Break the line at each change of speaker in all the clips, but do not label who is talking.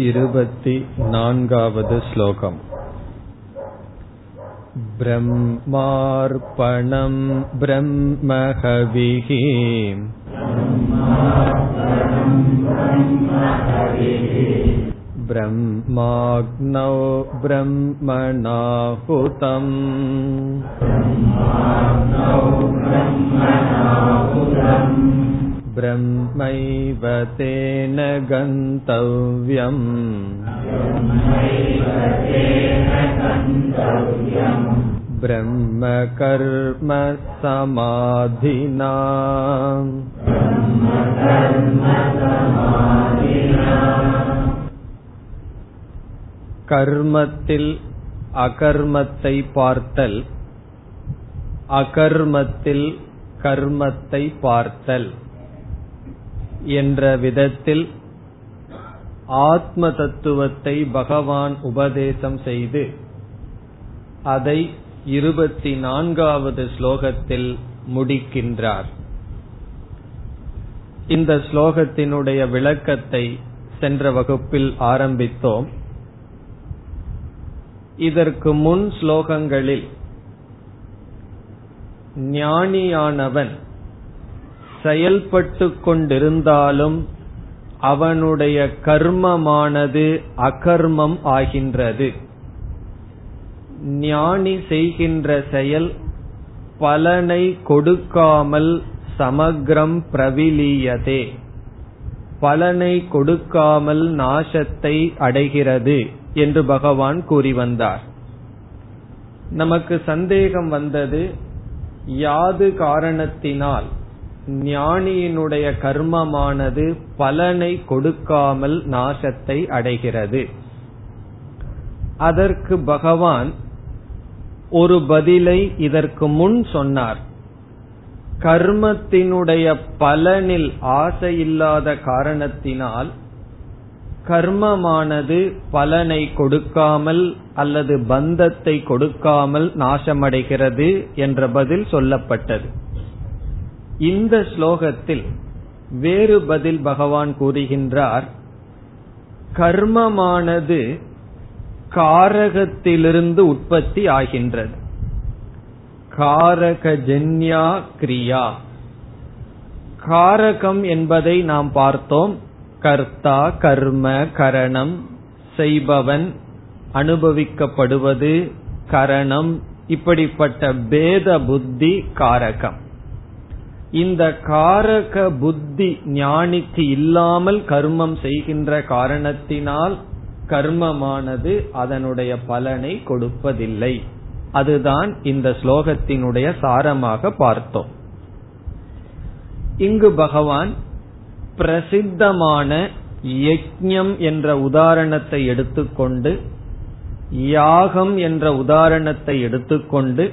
इरुपति नान्गावद् श्लोकम् ब्रह्मार्पणं ब्रह्महविः ब्रह्माग्नौ ब्रह्मणाहुतम् ब्रह्माग्नौ ब्रह्मणाहुतम् ब्रह्मैव तेन गन्तव्यम् ब्रह्मकर्म समाधिना கர்மத்தில் அகர்மத்தை பார்த்தல் அகர்மத்தில் கர்மத்தை பார்த்தல் என்ற விதத்தில் ஆத்ம தத்துவத்தை பகவான் உபதேசம் செய்து அதை இருபத்தி நான்காவது ஸ்லோகத்தில் முடிக்கின்றார். இந்த ஸ்லோகத்தினுடைய விளக்கத்தை சென்ற வகுப்பில் ஆரம்பித்தோம். இதற்கு முன் ஸ்லோகங்களில் ஞானியானவன் செயல்பட்டு கொண்டிருந்தாலும் அவனுடைய கர்மமானது அகர்மம் ஆகின்றது. ஞானி செய்கின்ற செயல் பலனை கொடுக்காமல் சமக்ரம் பிரவிலியதே. பலனை கொடுக்காமல் நாசத்தை அடைகிறது என்று பகவான் கூறி வந்தார். நமக்கு சந்தேகம் வந்தது யாது காரணத்தினால் ஞானியினுடைய கர்மமானது பலனை கொடுக்காமல் நாசத்தை அடைகிறது. அதற்கு பகவான் ஒரு பதிலை இதற்கு முன் சொன்னார். கர்மத்தினுடைய பலனில் ஆசையில்லாத காரணத்தினால் கர்மமானது பலனை கொடுக்காமல் அல்லது பந்தத்தை கொடுக்காமல் நாசமடைகிறது என்ற பதில் சொல்லப்பட்டது. இந்த ஸ்லோகத்தில் வேறு பதில் பகவான் கூறுகின்றார். கர்மமானது காரகத்திலிருந்து உற்பத்தி ஆகின்றது. காரகஜன்யா கிரியா. காரகம் என்பதை நாம் பார்த்தோம். கர்த்தா கர்ம கரணம் செய்பவன் அனுபவிக்கப்படுவது கரணம் இப்படிப்பட்ட பேத புத்தி காரகம். இந்த காரக புத்தி ஞானிக்கு இல்லாமல் கர்மம் செய்கின்ற காரணத்தினால் கர்மமானது அதனுடைய பலனை கொடுப்பதில்லை. அதுதான் இந்த ஸ்லோகத்தினுடைய சாரமாக பார்த்தோம். இங்கு பகவான் பிரசித்தமான யஜ்யம் என்ற உதாரணத்தை எடுத்துக்கொண்டு யாகம் என்ற உதாரணத்தை எடுத்துக்கொண்டு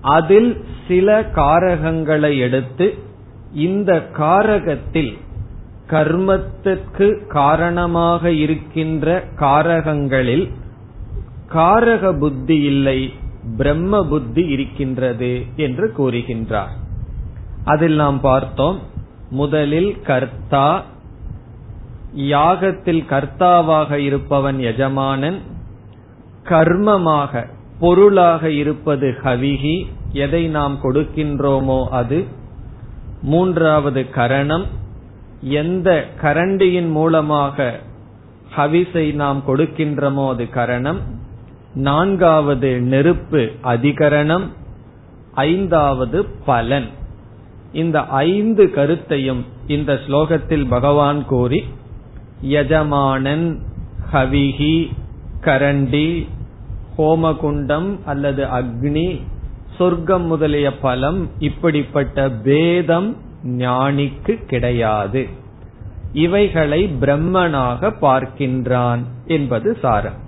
அதில் சில காரகங்களை எடுத்து இந்த காரகத்தில் கர்மத்திற்கு காரணமாக இருக்கின்ற காரகங்களில் காரக புத்தி இல்லை பிரம்ம புத்தி இருக்கின்றது என்று கூறுகின்றார். அதில் நாம் பார்த்தோம் முதலில் கர்த்தா யாகத்தில் கர்த்தாவாக இருப்பவன் எஜமானன் கர்மமாக பொருளாக இருப்பது ஹவிகி எதை நாம் கொடுக்கின்றோமோ அது. மூன்றாவது கரணம் எந்த கரண்டியின் மூலமாக ஹவிசை நாம் கொடுக்கின்றோமோ அது கரணம். நான்காவது நெருப்பு அதிகரணம் ஐந்தாவது பலன். இந்த ஐந்து கருத்தையும் இந்த ஸ்லோகத்தில் பகவான் கூறி யஜமானன் ஹவிகி கரண்டி ஹோமகுண்டம் அல்லது அக்னி சொர்க்கம் முதலிய பலம் இப்படிப்பட்ட பேதம் ஞானிக்கு கிடையாது. இவைகளை பிரம்மனாக பார்க்கின்றான் என்பது சாரம்.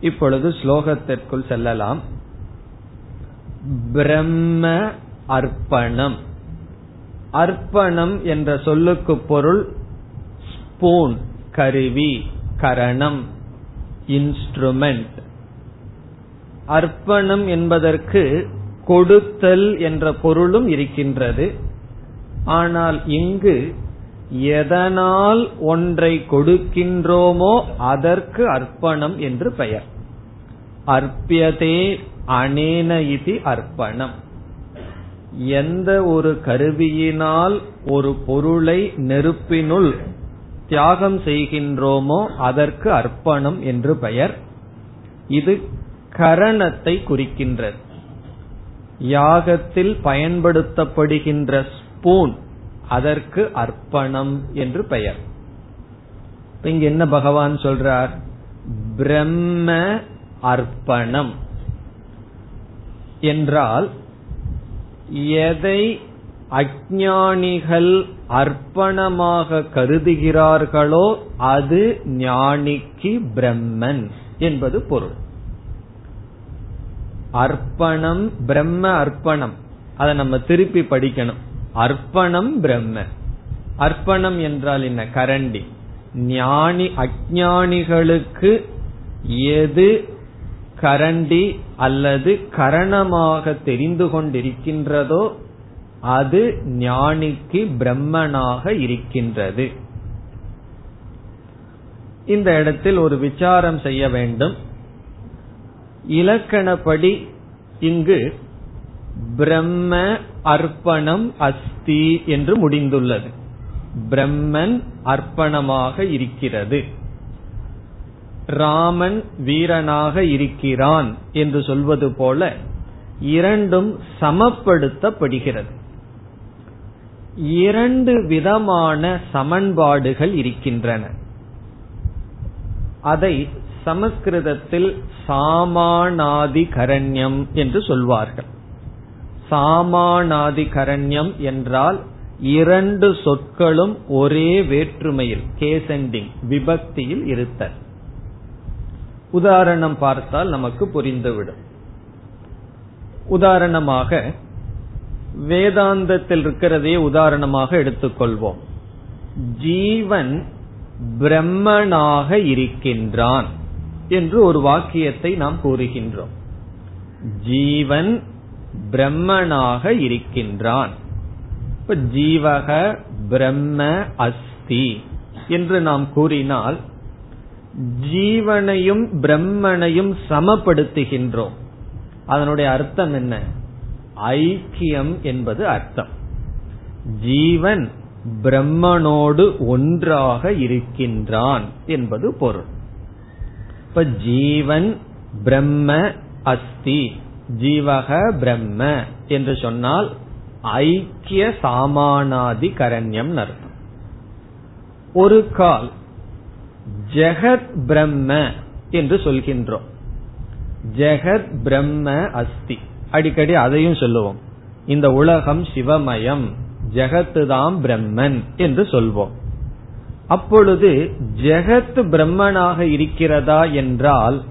இப்பொழுது ஸ்லோகத்திற்குள் செல்லலாம். பிரம்ம அர்ப்பணம். அர்ப்பணம் என்ற சொல்லுக்கு பொருள் ஸ்பூன் கருவி கரணம் இன்ஸ்ட்ருமெண்ட் அர்ப்பணம் என்பதற்கு கொடுத்தல் என்ற பொருளும் இருக்கின்றது. ஆனால் இங்கு எதனால் ஒன்றை கொடுக்கின்றோமோ அதற்கு அர்ப்பணம் என்று பெயர். அர்ப்பியதே அனேன இது அர்ப்பணம். எந்த ஒரு கருவியினால் ஒரு பொருளை நெருப்பினுள் தியாகம் செய்கின்றோமோ அதற்கு அர்ப்பணம் என்று பெயர். இது கரணத்தை குறிக்கின்றது. யாகத்தில் பயன்படுத்தப்படுகின்ற ஸ்பூன் அதற்கு அர்ப்பணம் என்று பெயர். இங்க என்ன பகவான் சொல்றார்? பிரம்ம அர்ப்பணம் என்றால் எதை அஜானிகள் அர்ப்பணமாக கருதுகிறார்களோ அது ஞானிக்கு பிரம்மன் என்பது பொருள். அர்ப்பணம் பிரம்ம அர்ப்பணம். அதை நம்ம திருப்பி படிக்கணும். அர்ப்பணம் பிரம்ம. அர்ப்பணம் என்றால் என்ன? கரண்டி. ஞானி அஜானிகளுக்கு எது கரண்டி அல்லது கரணமாக தெரிந்து கொண்டிருக்கின்றதோ அது ஞானிக்கு பிரம்மனாக இருக்கின்றது. இந்த இடத்தில் ஒரு விசாரம் செய்ய வேண்டும். இலக்கணப்படி இங்கு பிரம்ம அர்ப்பணம் அஸ்தி என்று முடிந்துள்ளது. பிரம்மன் அர்ப்பணமாக இருக்கிறது. ராமன் வீரனாக இருக்கிறான் என்று சொல்வது போல இரண்டும் சமப்படுத்தப்படுகிறது. இரண்டு விதமான சமன்பாடுகள் இருக்கின்றன. அதை சமஸ்கிருதத்தில் சாமானாதிகரண்யம் என்று சொல்வார்கள். சாமானாதிகரண்யம் என்றால் இரண்டு சொற்களும் ஒரே வேற்றுமையில் கேசெண்டிங் விபக்தியில் இருத்தல். உதாரணம் பார்த்தால் நமக்கு புரிந்துவிடும். உதாரணமாக வேதாந்தத்தில் இருக்கிறதே உதாரணமாக எடுத்துக்கொள்வோம். ஜீவன் பிரம்மனாக இருக்கின்றான். என்று ஒரு வாக்கியத்தை நாம் கூறுகின்றோம். ஜீவன் பிரம்மனாக இருக்கின்றான். இப்ப ஜீவக பிரம்ம அஸ்தி என்று நாம் கூறினால் ஜீவனையும் பிரம்மனையும் சமப்படுத்துகின்றோம். அதனுடைய அர்த்தம் என்ன? ஐக்கியம் என்பது அர்த்தம். ஜீவன் பிரம்மனோடு ஒன்றாக இருக்கின்றான் என்பது பொருள். இப்ப ஜீவன் பிரம்ம அஸ்தி. ஜீவக பிரம்ம என்று சொன்னால் ஐக்கிய சாமானாதி கரண்யம் அர்த்தம். ஒரு கால் ஜெகத் பிரம்ம என்று சொல்கின்றோம். ஜெகத் பிரம்ம அஸ்தி. அடிக்கடி அதையும் சொல்லுவோம். இந்த உலகம் சிவமயம் ஜெகத்து தான் பிரம்மன் என்று சொல்வோம். அப்பொழுது ஜெகத் பிரம்மனாக இருக்கிறதா என்றால்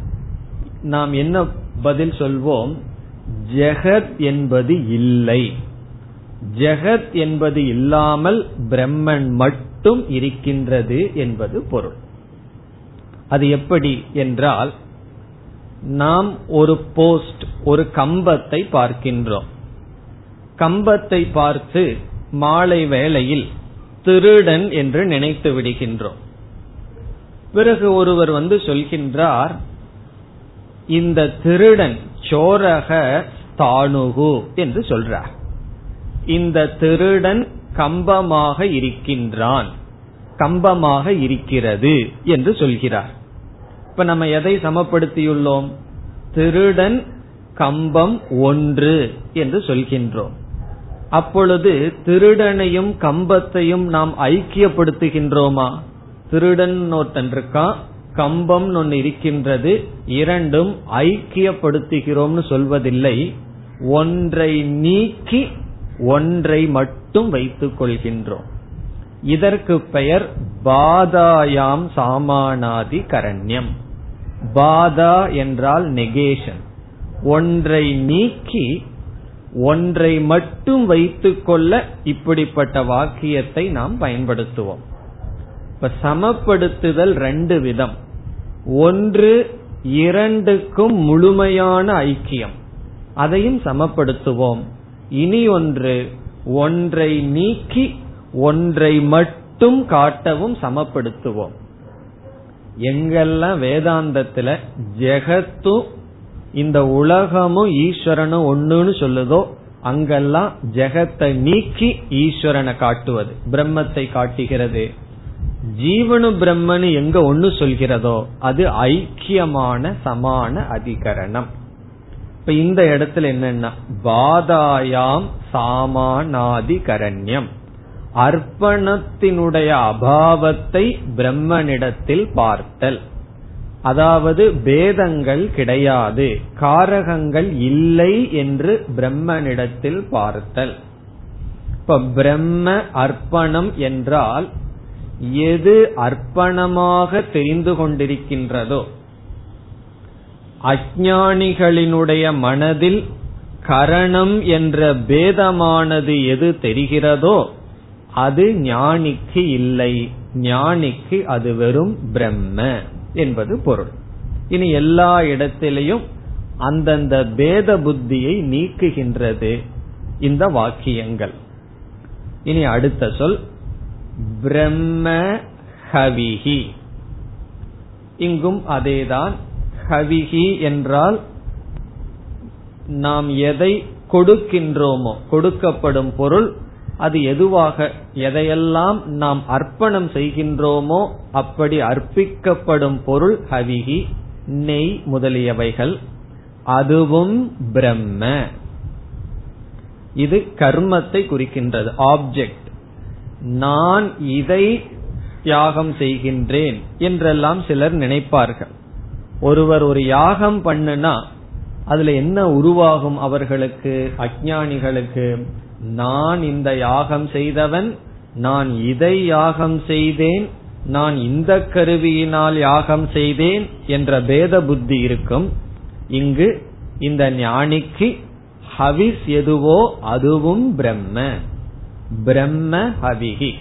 நாம் என்ன பதில் சொல்வோம்? ஜெகத் என்பது இல்லை. ஜெகத் என்பது இல்லாமல் பிரம்மன் மட்டும் இருக்கின்றது என்பது பொருள். அது எப்படி என்றால் நாம் ஒரு போஸ்ட் ஒரு கம்பத்தை பார்க்கின்றோம். கம்பத்தை பார்த்து மாலை வேளையில் திருடன் என்று நினைத்து விடுகின்றோம். பிறகு ஒருவர் வந்து சொல்கின்றார் இந்த திருடன் சோரக தானுகு என்று சொல்றார். இந்த திருடன் கம்பமாக இருக்கின்றான் கம்பமாக இருக்கிறது என்று சொல்கிறார். இப்ப நம்ம எதை சமப்படுத்தியுள்ளோம்? திருடன் கம்பம் ஒன்று என்று சொல்கின்றோம். அப்பொழுது திருடனையும் கம்பத்தையும் நாம் ஐக்கியப்படுத்துகின்றோமா? திருடன் ஒருத்தன் இருக்கான் கம்பம் ஒன்னு இருக்கின்றது. இரண்டும் ஐக்கியப்படுத்துகிறோம்னு சொல்வதில்லை. ஒன்றை நீக்கி ஒன்றை மட்டும் வைத்துக் கொள்கின்றோம் இதற்கு பெயர் பாதாயாம் சாமானாதி கரண்யம் பாதா என்றால் நெகேஷன். ஒன்றை நீக்கி ஒன்றை மட்டும் வைத்துக்கொள்ள இப்படிப்பட்ட வாக்கியத்தை நாம் பயன்படுத்துவோம். இப்ப சமப்படுத்துதல் ரெண்டு விதம். ஒன்று இரண்டுக்கும் முழுமையான ஐக்கியம். அதையும் சமப்படுத்துவோம். இனி ஒன்று ஒன்றை நீக்கி ஒன்றை மட்டும் காட்டவும் சமப்படுத்துவோம். எங்கெல்லாம் வேதாந்தத்துல ஜெகத்தும் இந்த உலகமும் ஈஸ்வரனும் ஒண்ணுன்னு சொல்லுதோ அங்கெல்லாம் ஜெகத்தை நீக்கி ஈஸ்வரனை காட்டுவது. பிரம்மத்தை காட்டுகிறது. ஜீவனு பிரம்மனு எங்க ஒண்ணு சொல்கிறதோ அது ஐக்கியமான சமான அதிகரணம். இப்ப இந்த இடத்துல என்னன்னா பாதாயாம் சாமானாதிகரண்யம். அர்ப்பணத்தினுடைய அபாவத்தை பிரம்மனிடத்தில் பார்த்தல். அதாவது பேதங்கள் கிடையாது காரகங்கள் இல்லை என்று பிரம்மனிடத்தில் பார்த்தல். இப்ப பிரம்ம அர்ப்பணம் என்றால் எது அர்ப்பணமாக தெரிந்து கொண்டிருக்கின்றதோ அஜானிகளினுடைய மனதில் கரணம் என்ற பேதமானது எது தெரிகிறதோ அது ஞானிக்கு இல்லை. ஞானிக்கு அது வெறும் பிரம்ம. என்பது பொருள். இனி எல்லா இடத்திலையும் அந்தந்த பேத புத்தியை நீக்குகின்றது இந்த வாக்கியங்கள். இனி அடுத்த சொல் பிரம்ம ஹவிஹி. இங்கும் அதேதான். ஹவிஹி என்றால் நாம் எதை கொடுக்கின்றோமோ கொடுக்கப்படும் பொருள் அது எதுவாக எதையெல்லாம் நாம் அர்ப்பணம் செய்கின்றோமோ அப்படி அர்ப்பிக்கப்படும் பொருள் ஹவிகி நெய் முதலியவைகள். அதுவும் பிரம்ம. இது கர்மத்தை குறிக்கின்றது ஆப்ஜெக்ட் நான் இதை தியாகம் செய்கின்றேன் என்றெல்லாம் சிலர் நினைப்பார்கள். ஒருவர் ஒரு யாகம் பண்ணுனா அதுல என்ன உருவாகும் அவர்களுக்கு அஜானிகளுக்கு நான் இந்த யாகம் செய்தவன் நான் இதை யாகம் செய்தேன் நான் இந்த கருவியினால் யாகம் செய்தேன் என்ற பேத புத்தி இருக்கும். இங்கு இந்த ஞானிக்கு ஹவிஸ் எதுவோ அதுவும் பிரம்ம. பிரம்ம ஹவிகி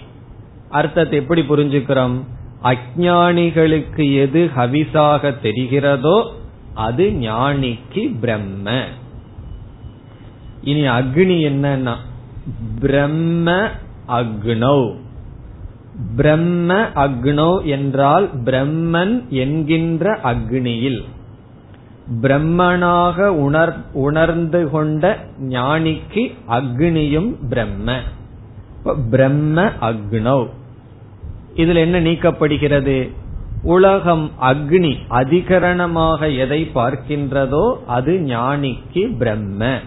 அர்த்தத்தை எப்படி புரிஞ்சுக்கிறோம்? அஜானிகளுக்கு எது ஹவிஸாக தெரிகிறதோ அது ஞானிக்கு பிரம்ம. இனி அக்னி என்னன்னா பிரம்ம அக்னோ. பிரம்ம அக்னோ என்றால் பிரம்மன் என்கின்ற அக்னியில். பிரம்மனாக உணர் உணர்ந்து கொண்ட ஞானிக்கு அக்னியும் பிரம்ம. பிரம்ம அக்னோ. இதுல என்ன நீக்கப்படுகிறது? உலகம் அக்னி அதிகரணமாக எதை பார்க்கின்றதோ அது ஞானிக்கு பிரம்ம.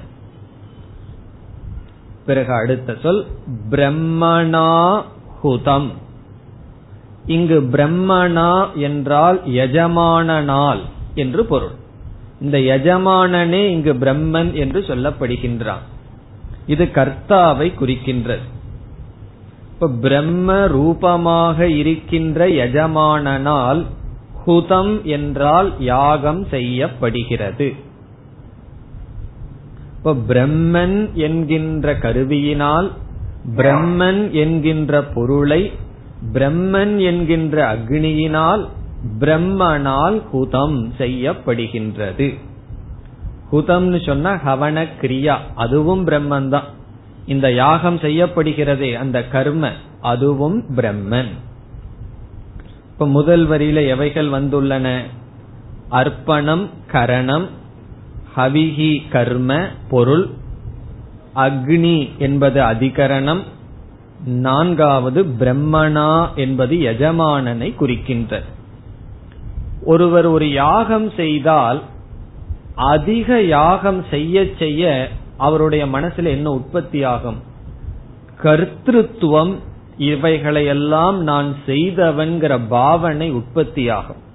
பிறகு அடுத்த சொல் பிரம்மணா ஹுதம். இங்கு பிரம்மணா என்றால் எஜமானனால் என்று பொருள். இந்த எஜமானனே இங்கு பிரம்மன் என்று சொல்லப்படுகின்றான். இது கர்த்தாவை குறிக்கின்றது. இப்ப பிரம்ம ரூபமாக இருக்கின்ற எஜமானனால் ஹுதம் என்றால் யாகம் செய்யப்படுகிறது. இப்ப பிரம்மன் என்கின்ற கருவியினால் பிரம்மன் என்கின்ற பொருளை பிரம்மன் என்கின்ற அக்னியினால் பிரம்மனால் ஹுதம் செய்யப்படுகின்றது. ஹுதம்னு சொன்னா ஹவன கிரியா அதுவும் பிரம்மன் தான் இந்த யாகம் செய்யப்படுகிறதே அந்த கர்ம அதுவும் பிரம்மன். இப்ப முதல் வரியில எவைகள் வந்துள்ளன? அர்ப்பணம் கரணம் ஹவிஹி கர்ம பொருள் அக்னி என்பது அதிகரணம் நான்காவது பிரம்மணா என்பது எஜமானனை குறிக்கின்ற. ஒருவர் ஒரு யாகம் செய்தால் அதிக யாகம் செய்ய செய்ய அவருடைய மனசுல என்ன உற்பத்தி ஆகும் கர்த்தத்துவம் இவைகளையெல்லாம் நான் செய்தவன்கிற பாவனை உற்பத்தியாகும்.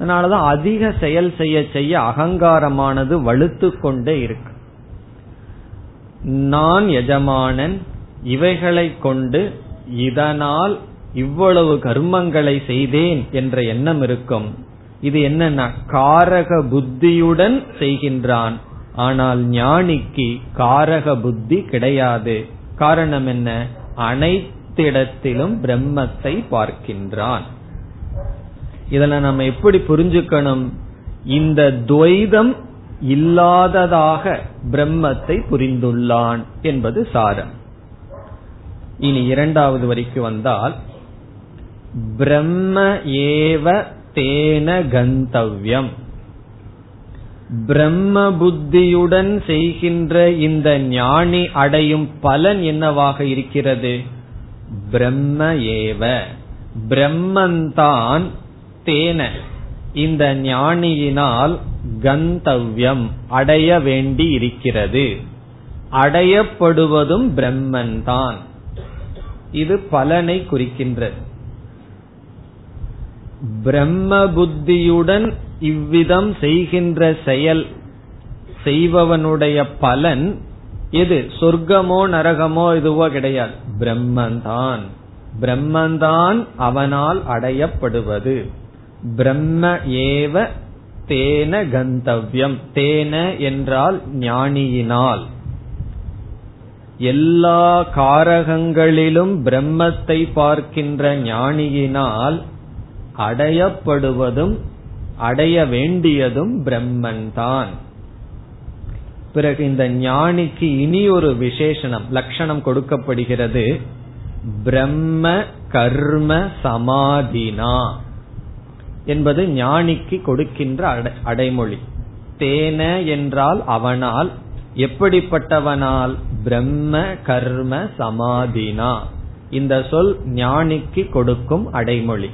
அதனாலதான் அதிக செயல் செய்ய செய்ய அகங்காரமானது வலுத்து கொண்டே இருக்கு. நான் எஜமானன் இவைகளை கொண்டு இதனால் இவ்வளவு கர்மங்களை செய்தேன் என்ற எண்ணம் இருக்கும். இது என்னன்னா காரக புத்தியுடன் செய்கின்றான். ஆனால் ஞானிக்கு காரக புத்தி கிடையாது. காரணம் என்ன? அனைத்திடத்திலும் பிரம்மத்தை பார்க்கின்றான். இதுல நம்ம எப்படி புரிஞ்சுக்கணும்? இந்த துவைதம் இல்லாததாக பிரம்மத்தை புரிந்துள்ளான் என்பது சாரம். இனி இரண்டாவது வரிக்கு வந்தால் பிரம்ம ஏவ தேன கந்தவ்யம். பிரம்ம புத்தியுடன் செய்கின்ற இந்த ஞானி அடையும் பலன் என்னவாக இருக்கிறது? பிரம்ம ஏவ. பிரம்மந்தான் தேன. இந்த ஞானியினால் கந்தவ்யம் அடைய வேண்டி இருக்கிறது. அடையப்படுவதும் பிரம்மன் தான் இது பலனை குறிக்கின்றது. பிரம்ம புத்தியுடன் இவ்விதம் செய்கின்ற செயல் செய்பவனுடைய பலன் எது? சொர்க்கமோ நரகமோ இதுவோ கிடையாது. பிரம்மந்தான் பிரம்மந்தான் அவனால் அடையப்படுவது. பிரம்ம ஏவ தேன கந்தவ்யம். தேன என்றால் ஞானியினால். எல்லா காரகங்களிலும் பிரம்மத்தை பார்க்கின்ற ஞானியினால் அடையப்படுவதும் அடைய வேண்டியதும் பிரம்மன் தான் பிறகு இந்த ஞானிக்கு இனி ஒரு விசேஷனம் லட்சணம் கொடுக்கப்படுகிறது. பிரம்ம கர்ம சமாதினா. என்பது ஞானிக்கு கொடுக்கின்ற அடைமொழி. தேன என்றால் அவனால் எப்படிப்பட்டவனால்? பிரம்ம கர்ம சமாதினா. இந்த சொல் ஞானிக்கு கொடுக்கும் அடைமொழி.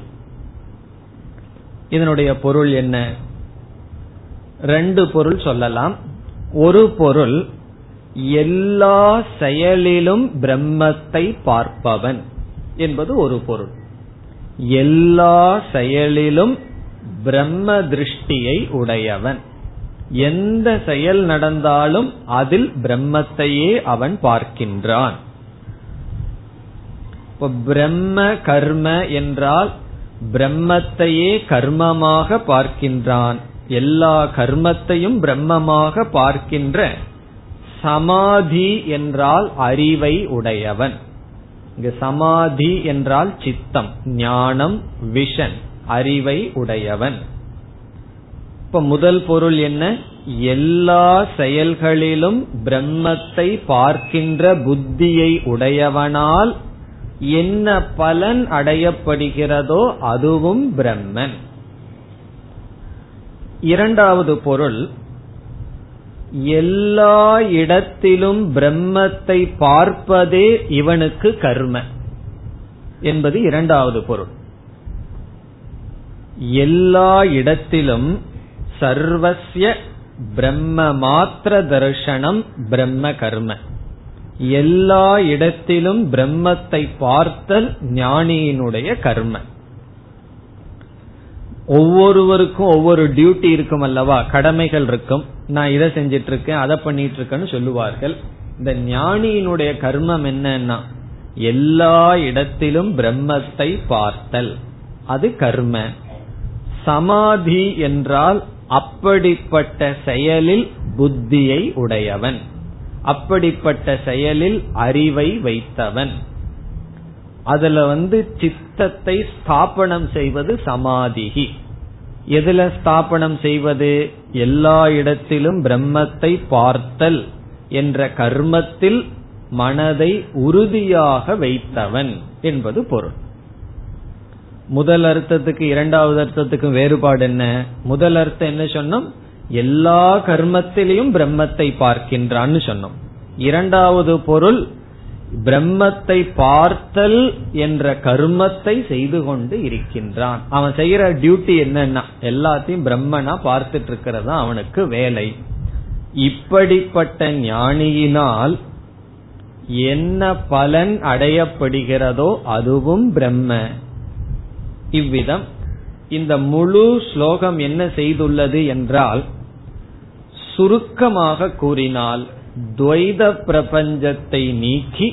இதனுடைய பொருள் என்ன? ரெண்டு பொருள் சொல்லலாம். ஒரு பொருள் எல்லா செயலிலும் பிரம்மத்தை பார்ப்பவன் என்பது ஒரு பொருள். எல்லா செயலிலும் பிரம்ம திருஷ்டியை உடையவன். எந்த செயல் நடந்தாலும் அதில் பிரம்மத்தையே அவன் பார்க்கின்றான். இப்போ பிரம்ம கர்ம என்றால் பிரம்மத்தையே கர்மமாக பார்க்கின்றான். எல்லா கர்மத்தையும் பிரம்மமாக பார்க்கின்ற சமாதி என்றால் அறிவை உடையவன். இங்கு சமாதி என்றால் சித்தம் ஞானம் விஷன் அறிவை உடையவன். இப்ப முதல் பொருள் என்ன? எல்லா செயல்களிலும் பிரம்மத்தை பார்க்கின்ற புத்தியை உடையவனால் என்ன பலன் அடையப்படுகிறதோ அதுவும் பிரம்மன். இரண்டாவது பொருள் எல்லா இடத்திலும் பிரம்மத்தை பார்ப்பதே இவனுக்கு கர்ம என்பது இரண்டாவது பொருள். எல்லா இடத்திலும் சர்வசிய பிரம்ம மாத்திர தர்ஷனம் பிரம்ம கர்ம. எல்லா இடத்திலும் பிரம்மத்தை பார்த்தல் ஞானியினுடைய கர்ம. ஒவ்வொருவருக்கும் ஒவ்வொரு டியூட்டி இருக்கும் அல்லவா? கடமைகள் இருக்கும். நான் இதை செஞ்சிட்டு இருக்கேன் அதை பண்ணிட்டு இருக்கேன்னு சொல்லுவார்கள். இந்த ஞானியினுடைய கர்மம் என்னன்னா எல்லா இடத்திலும் பிரம்மத்தை பார்த்தல். அது கர்ம. சமாதி என்றால் அப்படிப்பட்ட செயலில் புத்தியை உடையவன். அப்படிப்பட்ட செயலில் அறிவை வைத்தவன். அதுல வந்து சித்தத்தை ஸ்தாபனம் செய்வது சமாதிகி. எதுல ஸ்தாபனம் செய்வது? எல்லா இடத்திலும் பிரம்மத்தை பார்த்தல் என்ற கர்மத்தில் மனதை உறுதியாக வைத்தவன் என்பது பொருள். முதல் அர்த்தத்துக்கு இரண்டாவது அர்த்தத்துக்கும் வேறுபாடு என்ன? முதல் அர்த்தம் என்ன சொன்னோம்? எல்லா கர்மத்திலையும் பிரம்மத்தை பார்க்கின்றான்னு சொன்னோம். இரண்டாவது பொருள் பிரம்மத்தை பார்த்தல் என்ற கர்மத்தை செய்து கொண்டு இருக்கின்றான். அவன் செய்யற டியூட்டி என்னன்னா எல்லாத்தையும் பிரம்மனா பார்த்துட்டு இருக்கிறது அவனுக்கு வேலை. இப்படிப்பட்ட ஞானியினால் என்ன பலன் அடையப்படுகிறதோ அதுவும் பிரம்ம. இவ்விதம் இந்த முழு ஸ்லோகம் என்ன செய்துள்ளது என்றால் சுருக்கமாக கூறினால் துவைத பிரபஞ்சத்தை நீக்கி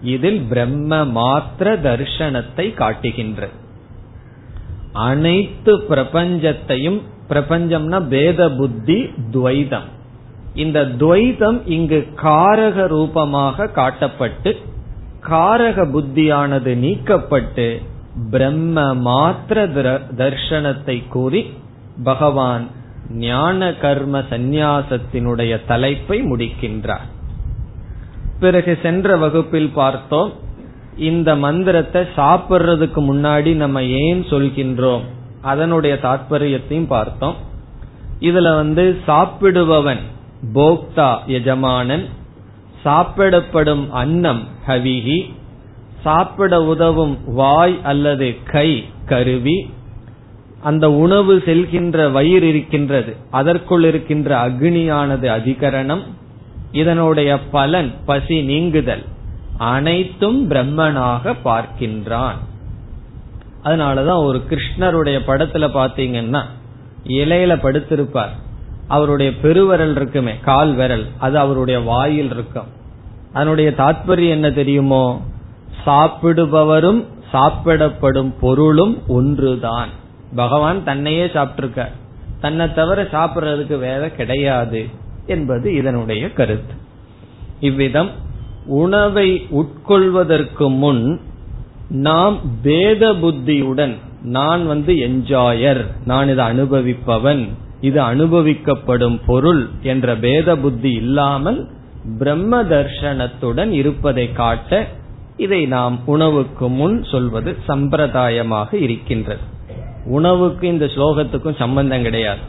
இதில் பிரம்ம மாத்திர தர்ஷனத்தை காட்டுகின்ற. அனைத்து பிரபஞ்சத்தையும் பிரபஞ்சம்னா பேத புத்தி துவைதம். இந்த துவைதம் இங்கு காரக ரூபமாக காட்டப்பட்டு காரக புத்தியானது நீக்கப்பட்டு பிரம்ம மாத்திர தர்ஷனத்தை கூறி பகவான் ஞான கர்ம சந்நியாசத்தினுடைய தலைப்பை முடிக்கின்றார். பிறகு சென்ற வகுப்பில் பார்த்தோம் இந்த மந்திரத்தை சாப்பிடுறதுக்கு முன்னாடி நம்ம ஏன் சொல்கின்றோம்? அதனுடைய தாற்பயத்தையும் பார்த்தோம். இதுல வந்து சாப்பிடுபவன் போக்தா எஜமானன் சாப்பிடப்படும் அன்னம் ஹவிகி சாப்பிட உதவும் வாய் அல்லது கை கருவி அந்த உணவு செல்கின்ற வயிறு இருக்கின்றது அதற்குள் இருக்கின்ற அக்னியானது அதிகரணம் இதனுடைய பலன் பசி நீங்குதல். அனைத்தும் பிரம்மனாக பார்க்கின்றான். அதனாலதான் ஒரு கிருஷ்ணருடைய படத்துல பாத்தீங்கன்னா இலையில படுத்திருப்பார். அவருடைய பெருவரல் இருக்குமே கால் விரல் அது அவருடைய வாயில் இருக்கும். அதனுடைய தாத்பரியம் என்ன தெரியுமோ? சாப்பிடுபவரும் சாப்பிடப்படும் பொருளும் ஒன்றுதான். பகவான் தன்னையே சாப்பிட்டிருக்க தன்னை தவிர சாப்பிடுறதுக்கு வேற கிடையாது. என்பது இதனுடைய கருத்து. இவ்விதம் உணவை உட்கொள்வதற்கு முன் நாம் பேத புத்தியுடன் நான் வந்து என்ஜாயர் நான் இதை அனுபவிப்பவன் இது அனுபவிக்கப்படும் பொருள் என்ற பேத புத்தி இல்லாமல் பிரம்ம தர்ஷனத்துடன் இருப்பதை காட்ட இதை நாம் உணவுக்கு முன் சொல்வது சம்பிரதாயமாக இருக்கின்றது. உணவுக்கு இந்த ஸ்லோகத்துக்கும் சம்பந்தம் கிடையாது.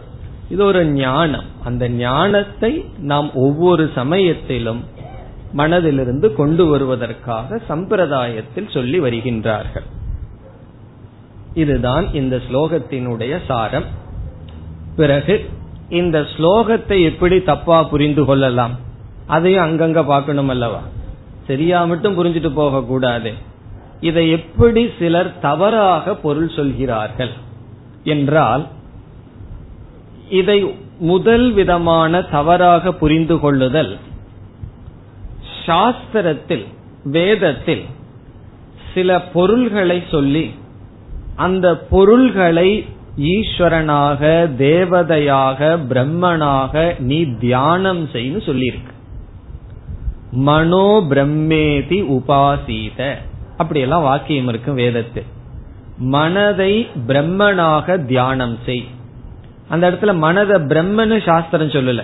இது ஒரு ஞானம். அந்த ஞானத்தை நாம் ஒவ்வொரு சமயத்திலும் மனதிலிருந்து கொண்டு வருவதற்காக சம்பிரதாயத்தில் சொல்லி வருகின்றார்கள். இதுதான் இந்த ஸ்லோகத்தினுடைய சாரம். பிறகு இந்த ஸ்லோகத்தை எப்படி தப்பா புரிந்து கொள்ளலாம்? அதையும் அங்கங்க பார்க்கணும் அல்லவா? சரியா மட்டும் புரிஞ்சுட்டு போக கூடாது. இதை எப்படி சிலர் தவறாக பொருள் சொல்கிறார்கள்? என்றால் இதை முதல் விதமான தவறாக புரிந்து கொள்ளுதல் சாஸ்திரத்தில் வேதத்தில் சில பொருள்களை சொல்லி அந்த பொருள்களை ஈஸ்வரனாக தேவதையாக பிரம்மனாக நீ தியானம் செய்யு சொல்லியிருக்கு. மனோ பிரம்மேதி உபாசீத. அப்படியெல்லாம் வாக்கியம் இருக்கும் வேதத்தில். மனதை பிரம்மனாக தியானம் செய். அந்த இடத்துல மனத பிரம்மனு சாஸ்திரம் சொல்லல.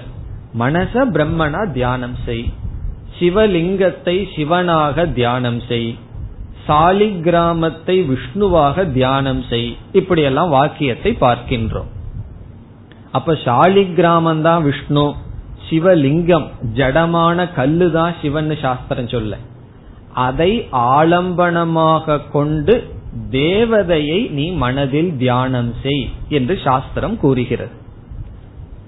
மனச பிரம்மனா தியானம் செய். சிவலிங்கத்தை சிவனாக தியானம் செய். சாலிகிராமத்தை விஷ்ணுவாக தியானம் செய். இப்படியெல்லாம் வாக்கியத்தை பார்க்கின்றோம். அப்ப சாலிகிராமம் தான் விஷ்ணு சிவலிங்கம் ஜடமான கல்லு தான் சிவன் சாஸ்திரம் சொல்ல. அதை ஆலம்பனமாக கொண்டு தேவதையை நீ மனதில் தியானம் செய் என்று சாஸ்திரம் கூறுகிறது.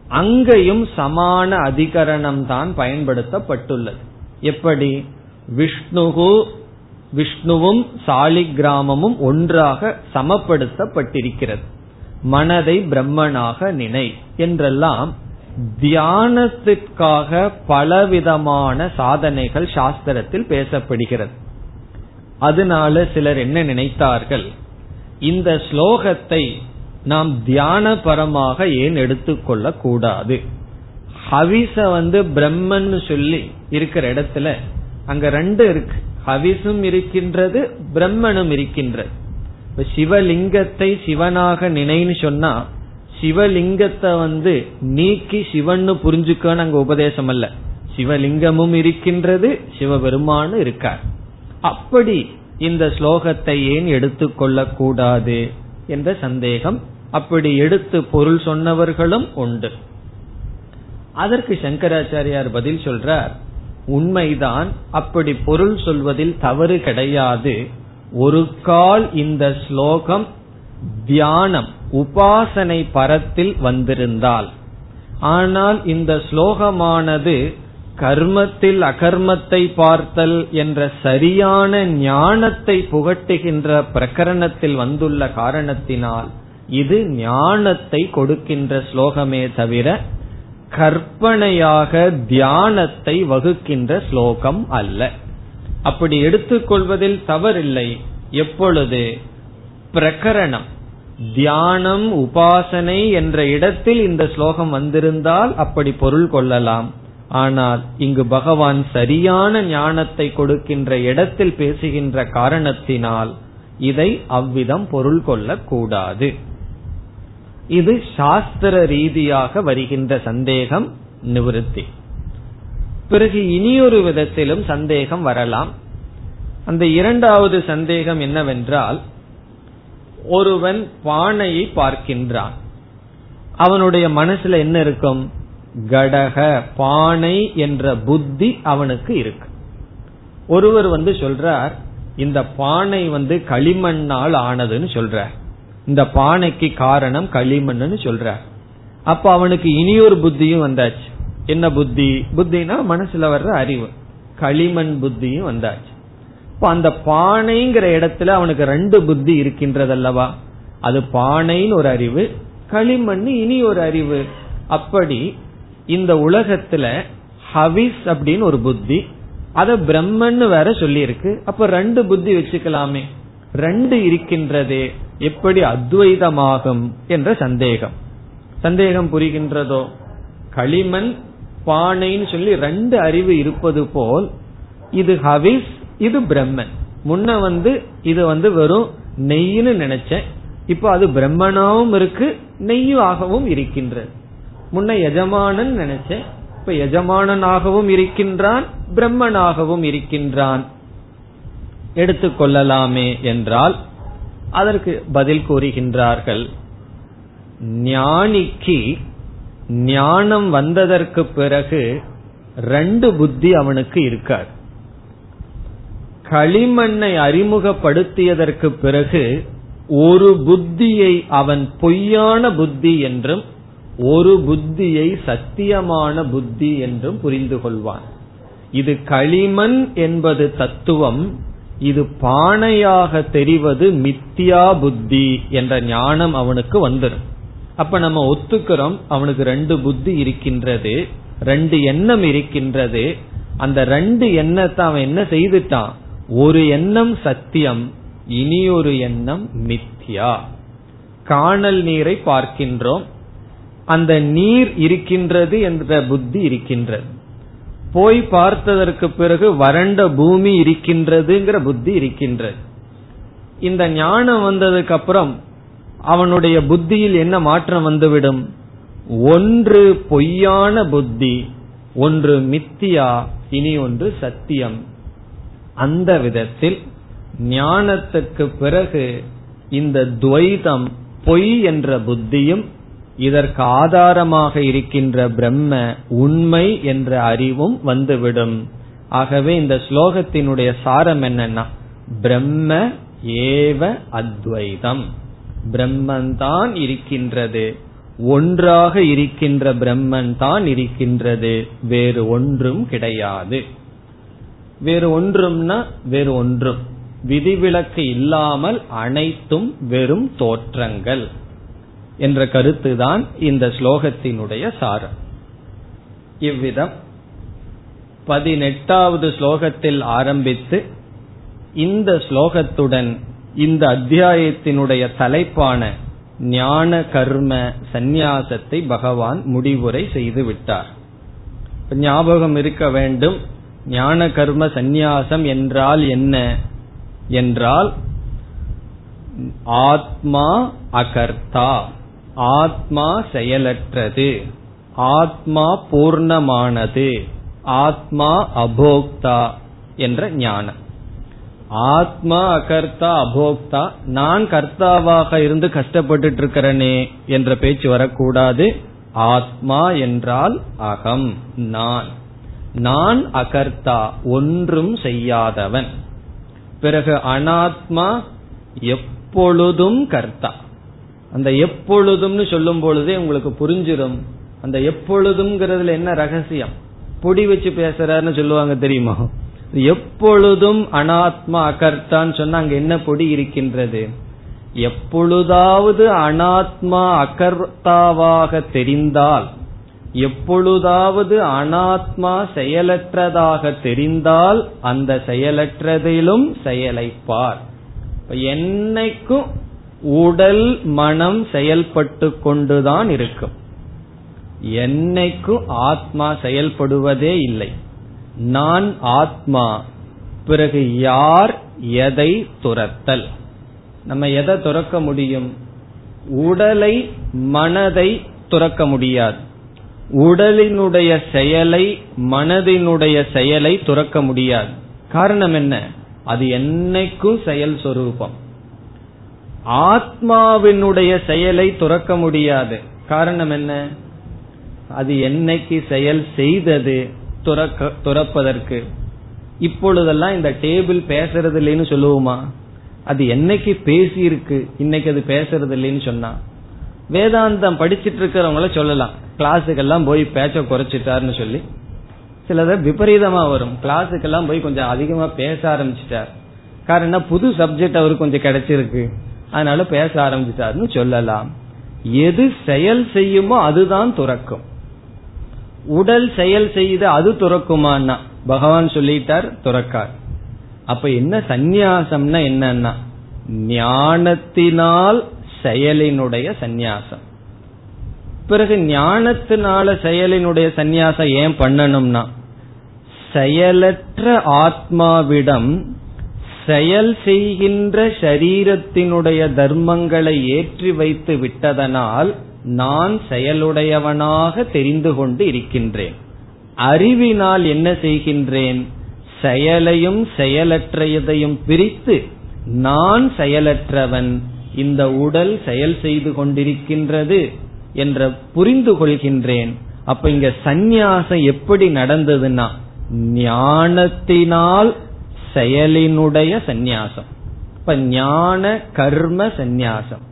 அங்கேயும் சமான அதிகரணம் தான் பயன்படுத்தப்பட்டுள்ளது. எப்படி? விஷ்ணுகு விஷ்ணுவும் சாலிகிராமமும் ஒன்றாக சமப்படுத்தப்பட்டிருக்கிறது. மனதை பிரம்மனாக நினை என்றெல்லாம் தியானத்திற்காக பலவிதமான சாதனைகள் சாஸ்திரத்தில் பேசப்படுகிறது. அதனால சிலர் என்ன நினைத்தார்கள்? இந்த ஸ்லோகத்தை நாம் தியானபரமாக ஏன் எடுத்துக்கொள்ள கூடாது ஹவிச வந்து பிரம்மன் சொல்லி இருக்கிற இடத்துல அங்க ரெண்டு இருக்கு. ஹவிசும் இருக்கின்றது பிரம்மனும் இருக்கின்றது. இப்ப சிவலிங்கத்தை சிவனாக நினைன்னு சொன்னா சிவலிங்கத்தை வந்து நீக்கி சிவன்னு புரிஞ்சுக்கன்னு அங்க உபதேசம் அல்ல. சிவலிங்கமும் இருக்கின்றது சிவபெருமானு இருக்கார். அப்படி இந்த ஸ்லோகத்தை ஏன் எடுத்துக்கொள்ள கூடாது என்ற சந்தேகம் அப்படி எடுத்து பொருள் சொன்னவர்களும் உண்டு. அதற்கு சங்கராச்சாரியார் பதில் சொல்றார் உண்மைதான் அப்படி பொருள் சொல்வதில் தவறு கிடையாது. ஒரு கால் இந்த ஸ்லோகம் தியானம் உபாசனை பரத்தில் வந்திருந்தால். ஆனால் இந்த ஸ்லோகமானது கர்மத்தில் அகர்மத்தை பார்த்தல் என்ற சரியான ஞானத்தை புகட்டுகின்ற பிரகரணத்தில் வந்துள்ள காரணத்தினால் இது ஞானத்தை கொடுக்கின்ற ஸ்லோகமே தவிர கற்பனையாக தியானத்தை வகுக்கின்ற ஸ்லோகம் அல்ல. அப்படி எடுத்துக்கொள்வதில் தவறில்லை. எப்பொழுது? பிரகரணம். தியானம் உபாசனை என்ற இடத்தில் இந்த ஸ்லோகம் வந்திருந்தால் அப்படி பொருள் கொள்ளலாம். ஆனால் இங்கு பகவான் சரியான ஞானத்தை கொடுக்கின்ற இடத்தில் பேசுகின்ற காரணத்தினால் இதை அவ்விதம் பொருள் கொள்ளக்கூடாது. இது சாஸ்திர ரீதியாக வருகின்ற சந்தேகம் நிவிருத்தி. பிறகு இனியொரு விதத்திலும் சந்தேகம் வரலாம். அந்த இரண்டாவது சந்தேகம் என்னவென்றால் ஒருவன் பானையை பார்க்கின்றான். அவனுடைய மனசுல என்ன இருக்கும்? கடக பானை என்ற புத்தி அவனுக்கு இருக்கு. ஒருவர் வந்து சொல்றார் இந்த பானை வந்து களிமண்ணால் ஆனதுன்னு சொல்றார். இந்த பானைக்கு காரணம் களிமண்னு சொல்றார். அப்ப அவனுக்கு இனியொரு புத்தியும் வந்தாச்சு. என்ன புத்தி? புத்தினா மனசுல வர்ற அறிவு. களிமண் புத்தியும் வந்தாச்சு. இப்ப அந்த பானைங்கிற இடத்துல அவனுக்கு ரெண்டு புத்தி இருக்கின்றதல்லவா? அது பானைன்னு ஒரு அறிவு களிமண் இனி ஒரு அறிவு. அப்படி இந்த உலகத்துல ஹவிஸ் அப்படின்னு ஒரு புத்தி அத பிரம்மன்னு வேற சொல்லி இருக்கு அப்ப ரெண்டு புத்தி வச்சுக்கலாமே. ரெண்டு இருக்கின்றதே எப்படி அத்வைதமாகும் என்ற சந்தேகம். சந்தேகம் புரிகின்றதோ? களிமண் பானைன்னு சொல்லி ரெண்டு அறிவு இருப்பது போல் இது ஹவிஸ் இது பிரம்மன். முன்ன வந்து இது வந்து வெறும் நெய்ன்னு நினைச்சேன். இப்ப அது பிரம்மனாவும் இருக்கு நெய்யாகவும் இருக்கின்றது. முன்ன எஜமானன் நினைச்சேன். இப்ப எஜமானனாகவும் இருக்கின்றான் பிரம்மனாகவும் இருக்கின்றான். எடுத்துக்கொள்ளலாமே என்றால் அதற்கு பதில் கூறுகின்றார்கள். ஞானிக்கு ஞானம் வந்ததற்கு பிறகு ரெண்டு புத்தி அவனுக்கு இருக்காது. களிமண்ணை அறிமுகப்படுத்தியதற்கு பிறகு ஒரு புத்தியை அவன் பொய்யான புத்தி என்றும் ஒரு புத்தியை சத்தியமான புத்தி என்றும் புரிந்து கொள்வான். இது களிமண் என்பது தத்துவம் இது பானையாக தெரிவது மித்தியா புத்தி என்ற ஞானம் அவனுக்கு வந்துடும் அப்ப நம்ம ஒத்துக்கிறோம் அவனுக்கு ரெண்டு புத்தி இருக்கின்றது ரெண்டு எண்ணம் இருக்கின்றது. அந்த ரெண்டு எண்ணத்தை அவன் என்ன செய்துட்டான்? ஒரு எண்ணம் சத்தியம் இனி ஒரு எண்ணம் மித்யா. காணல் நீரை பார்க்கின்றோம் அந்த நீர் இருக்கின்றது என்ற புத்தி இருக்கின்றது. போய் பார்த்ததற்கு பிறகு வறண்ட பூமி இருக்கின்றதுங்கிற புத்தி இருக்கின்றது. இந்த ஞானம் வந்ததுக்கு அப்புறம் அவனுடைய புத்தியில் என்ன மாற்றம் வந்துவிடும்? ஒன்று பொய்யான புத்தி ஒன்று மித்தியா இனி ஒன்று சத்தியம். அந்த விதத்தில் ஞானத்துக்கு பிறகு இந்த துவைதம் பொய் என்ற புத்தியும் இதற்கு ஆதாரமாக இருக்கின்ற பிரம்ம உண்மை என்ற அறிவும் வந்துவிடும். ஆகவே இந்த ஸ்லோகத்தினுடைய சாரம் என்னன்னா பிரம்ம ஏவ அத்வைதம். பிரம்மன்தான் இருக்கின்றது. ஒன்றாக இருக்கின்ற பிரம்மன் தான் இருக்கின்றது. வேறு ஒன்றும் கிடையாது. வேறு ஒன்றும்னா வேறு ஒன்றும். விதிவிலக்கு இல்லாமல் அனைத்தும் வெறும் தோற்றங்கள். என்ற கருத்துதான் இந்த ஸ்லோகத்தினுடைய சாரம். இவ்விதம். பதினெட்டாவது ஸ்லோகத்தில் ஆரம்பித்து இந்த ஸ்லோகத்துடன் இந்த அத்தியாயத்தினுடைய தலைப்பான ஞான கர்ம சந்நியாசத்தை பகவான் முடிவுரை செய்து விட்டார். ஞாபகம் இருக்க வேண்டும் ஞான கர்ம சந்நியாசம் என்றால் என்ன? என்றால் ஆத்மா அகர்த்தா. ஆத்மா செயலற்றது. ஆத்மா பூர்ணமானது. ஆத்மா அபோக்தா என்ற ஞானம். ஆத்மா அகர்த்தா அபோக்தா. நான் கர்த்தாவாக இருந்து கஷ்டப்பட்டு இருக்கிறனே என்ற பேச்சு வரக்கூடாது. ஆத்மா என்றால் அகம் நான். நான் அகர்த்தா ஒன்றும் செய்யாதவன். பிறகு அனாத்மா எப்பொழுதும் கர்த்தா. அந்த எப்பொழுதும்னு சொல்லும் பொழுதே உங்களுக்கு புரிஞ்சிடும் அந்த எப்பொழுதும்ங்கிறதுல என்ன ரகசியம்? பொடி வச்சு பேசுறாருன்னு சொல்லுவாங்க தெரியுமா? எப்பொழுதும் அனாத்மா அகர்த்தான்னு சொன்னா அங்க என்ன பொடி இருக்கின்றது? எப்பொழுதாவது அனாத்மா அகர்த்தாவாக தெரிந்தால் எப்பொழுதாவது அனாத்மா செயலற்றதாக தெரிந்தால் அந்த செயலற்றதிலும் செயலைப்பார். என்னைக்கும் உடல் மனம் செயல்பட்டு கொண்டுதான் இருக்கும். என்னைக்கும் ஆத்மா செயல்படுவதே இல்லை. நான் ஆத்மா பிறகு யார் எதை துரத்தல்? நம்ம எதை துறக்க முடியும்? உடலை மனதை துறக்க முடியாது. உடலினுடைய செயலை மனதினுடைய செயலை துறக்க முடியாது. காரணம் என்ன? அது என்னைக்கும் செயல் சொரூபம். ஆத்மாவினுடைய செயலை துறக்க முடியாது. காரணம் என்ன? அது என்னைக்கு செயல் செய்தது துறக்க துறப்பதற்கு. இப்பொழுதெல்லாம் இந்த டேபிள் பேசுறது இல்லைன்னு சொல்லுவோமா? அது என்னைக்கு பேசியிருக்கு இன்னைக்கு அது பேசுறது இல்லைன்னு சொன்னா. வேதாந்தம் படிச்சிட்டு இருக்கிறவங்கள சொல்லலாம். கிளாஸுக்கெல்லாம் போய் பேச்ச குறைச்சிட்டாருன்னு சொல்லி. சிலத விபரீதமா வரும். கிளாஸுக்கெல்லாம் போய் கொஞ்சம் அதிகமா பேச ஆரம்பிச்சிட்டார். காரணம் புது சப்ஜெக்ட் அவருக்கு கொஞ்சம் கிடைச்சிருக்கு. அதனால பேச ஆரம்பிச்சிட்டாருன்னு சொல்லலாம். எது செயல் செய்யுமோ அதுதான் துறக்கும். உடல் செயல் செய்து அது துறக்குமான்னா பகவான் சொல்லிட்டார் துறக்கார். அப்ப என்ன சந்நியாசம்னா என்னன்னா ஞானத்தினால் செயலினுடைய சந்நியாசம். பிறகு ஞானத்தினால செயலினுடைய சந்நியாசம் ஏன் பண்ணணும்னா செயலற்ற ஆத்மாவிடம் செயல் செய்கின்ற சரீரத்தினுடைய தர்மங்களை ஏற்றி வைத்து விட்டதனால் நான் செயலுடையவனாக தெரிந்து கொண்டு இருக்கின்றேன். அறிவினால் என்ன செய்கின்றேன்? செயலையும் செயலற்றையதையும் பிரித்து நான் செயலற்றவன் இந்த உடல் செயல் செய்து கொண்டிருக்கின்றது என்ற புரிந்து கொள்கின்றேன். அப்ப இங்க சந்நியாசம் எப்படி நடந்ததுன்னா ஞானத்தினால் செயலினுடைய சந்நியாசம். இப்ப ஞான கர்ம சந்நியாசம்.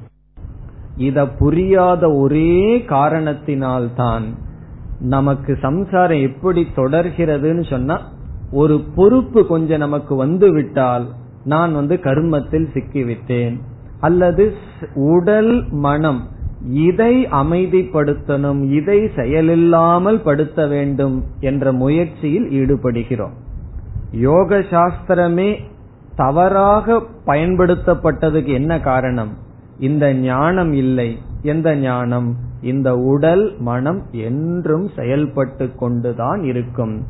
இத புரியாத ஒரே காரணத்தினால்தான் நமக்கு சம்சாரம் எப்படி தொடர்கிறதுன்னு சொன்னா ஒரு பொறுப்பு கொஞ்சம் நமக்கு வந்து விட்டால் நான் வந்து கர்மத்தில் சிக்கிவிட்டேன். அல்லது உடல் மனம் இதை அமைதிப்படுத்தணும் இதை செயலில்லாமல் படுத்த வேண்டும் என்ற முயற்சியில் ஈடுபடுகிறோம். யோக சாஸ்திரமே தவறாக பயன்படுத்தப்பட்டதுக்கு என்ன காரணம்? இந்த ஞானம் இல்லை. எந்த ஞானம்? இந்த உடல் மனம் என்றும் செயல்பட்டு கொண்டுதான் இருக்கும்.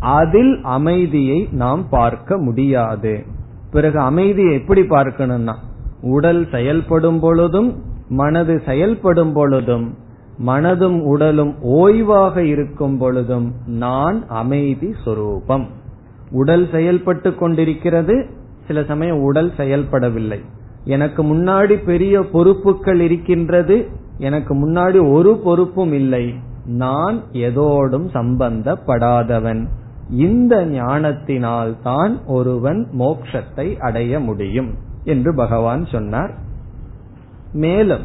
அதில் அமைதியை நாம் பார்க்க முடியாது. பிறகு அமைதியை எப்படி பார்க்கணும்னா உடல் செயல்படும் பொழுதும் மனது செயல்படும் பொழுதும் மனதும் உடலும் ஓய்வாக இருக்கும் பொழுதும் நான் அமைதி சொரூபம். உடல் செயல்பட்டு கொண்டிருக்கிறது. சில சமயம் உடல் செயல்படவில்லை. எனக்கு முன்னாடி பெரிய பொறுப்புகள் இருக்கின்றது. எனக்கு முன்னாடி ஒரு பொறுப்பும் இல்லை. நான் எதோடும் சம்பந்தப்படாதவன். இந்த ஞானத்தினால் தான் ஒருவன் மோக்ஷத்தை அடைய முடியும் என்று பகவான் சொன்னார். மேலும்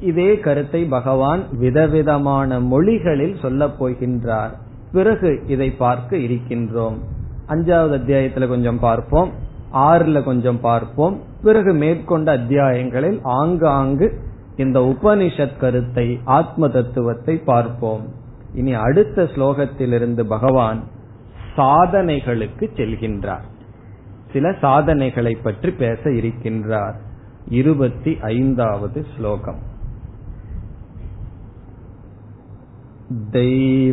இதே கருத்தை பகவான் விதவிதமான மொழிகளில் சொல்லப் போகின்றார். பிறகு இதை பார்க்க இருக்கின்றோம். அஞ்சாவது அத்தியாயத்துல கொஞ்சம் பார்ப்போம். ஆறுல கொஞ்சம் பார்ப்போம். பிறகு மேற்கொண்ட அத்தியாயங்களில் ஆங்காங்கு இந்த உபனிஷத் கருத்தை ஆத்ம தத்துவத்தை பார்ப்போம். இனி அடுத்த ஸ்லோகத்திலிருந்து பகவான் சாதனைகளுக்கு செல்கின்றார். சில சாதனைகளை பற்றி பேச இருக்கின்றார். இருபத்தி ஐந்தாவது ஸ்லோகம். दैवमेवापरे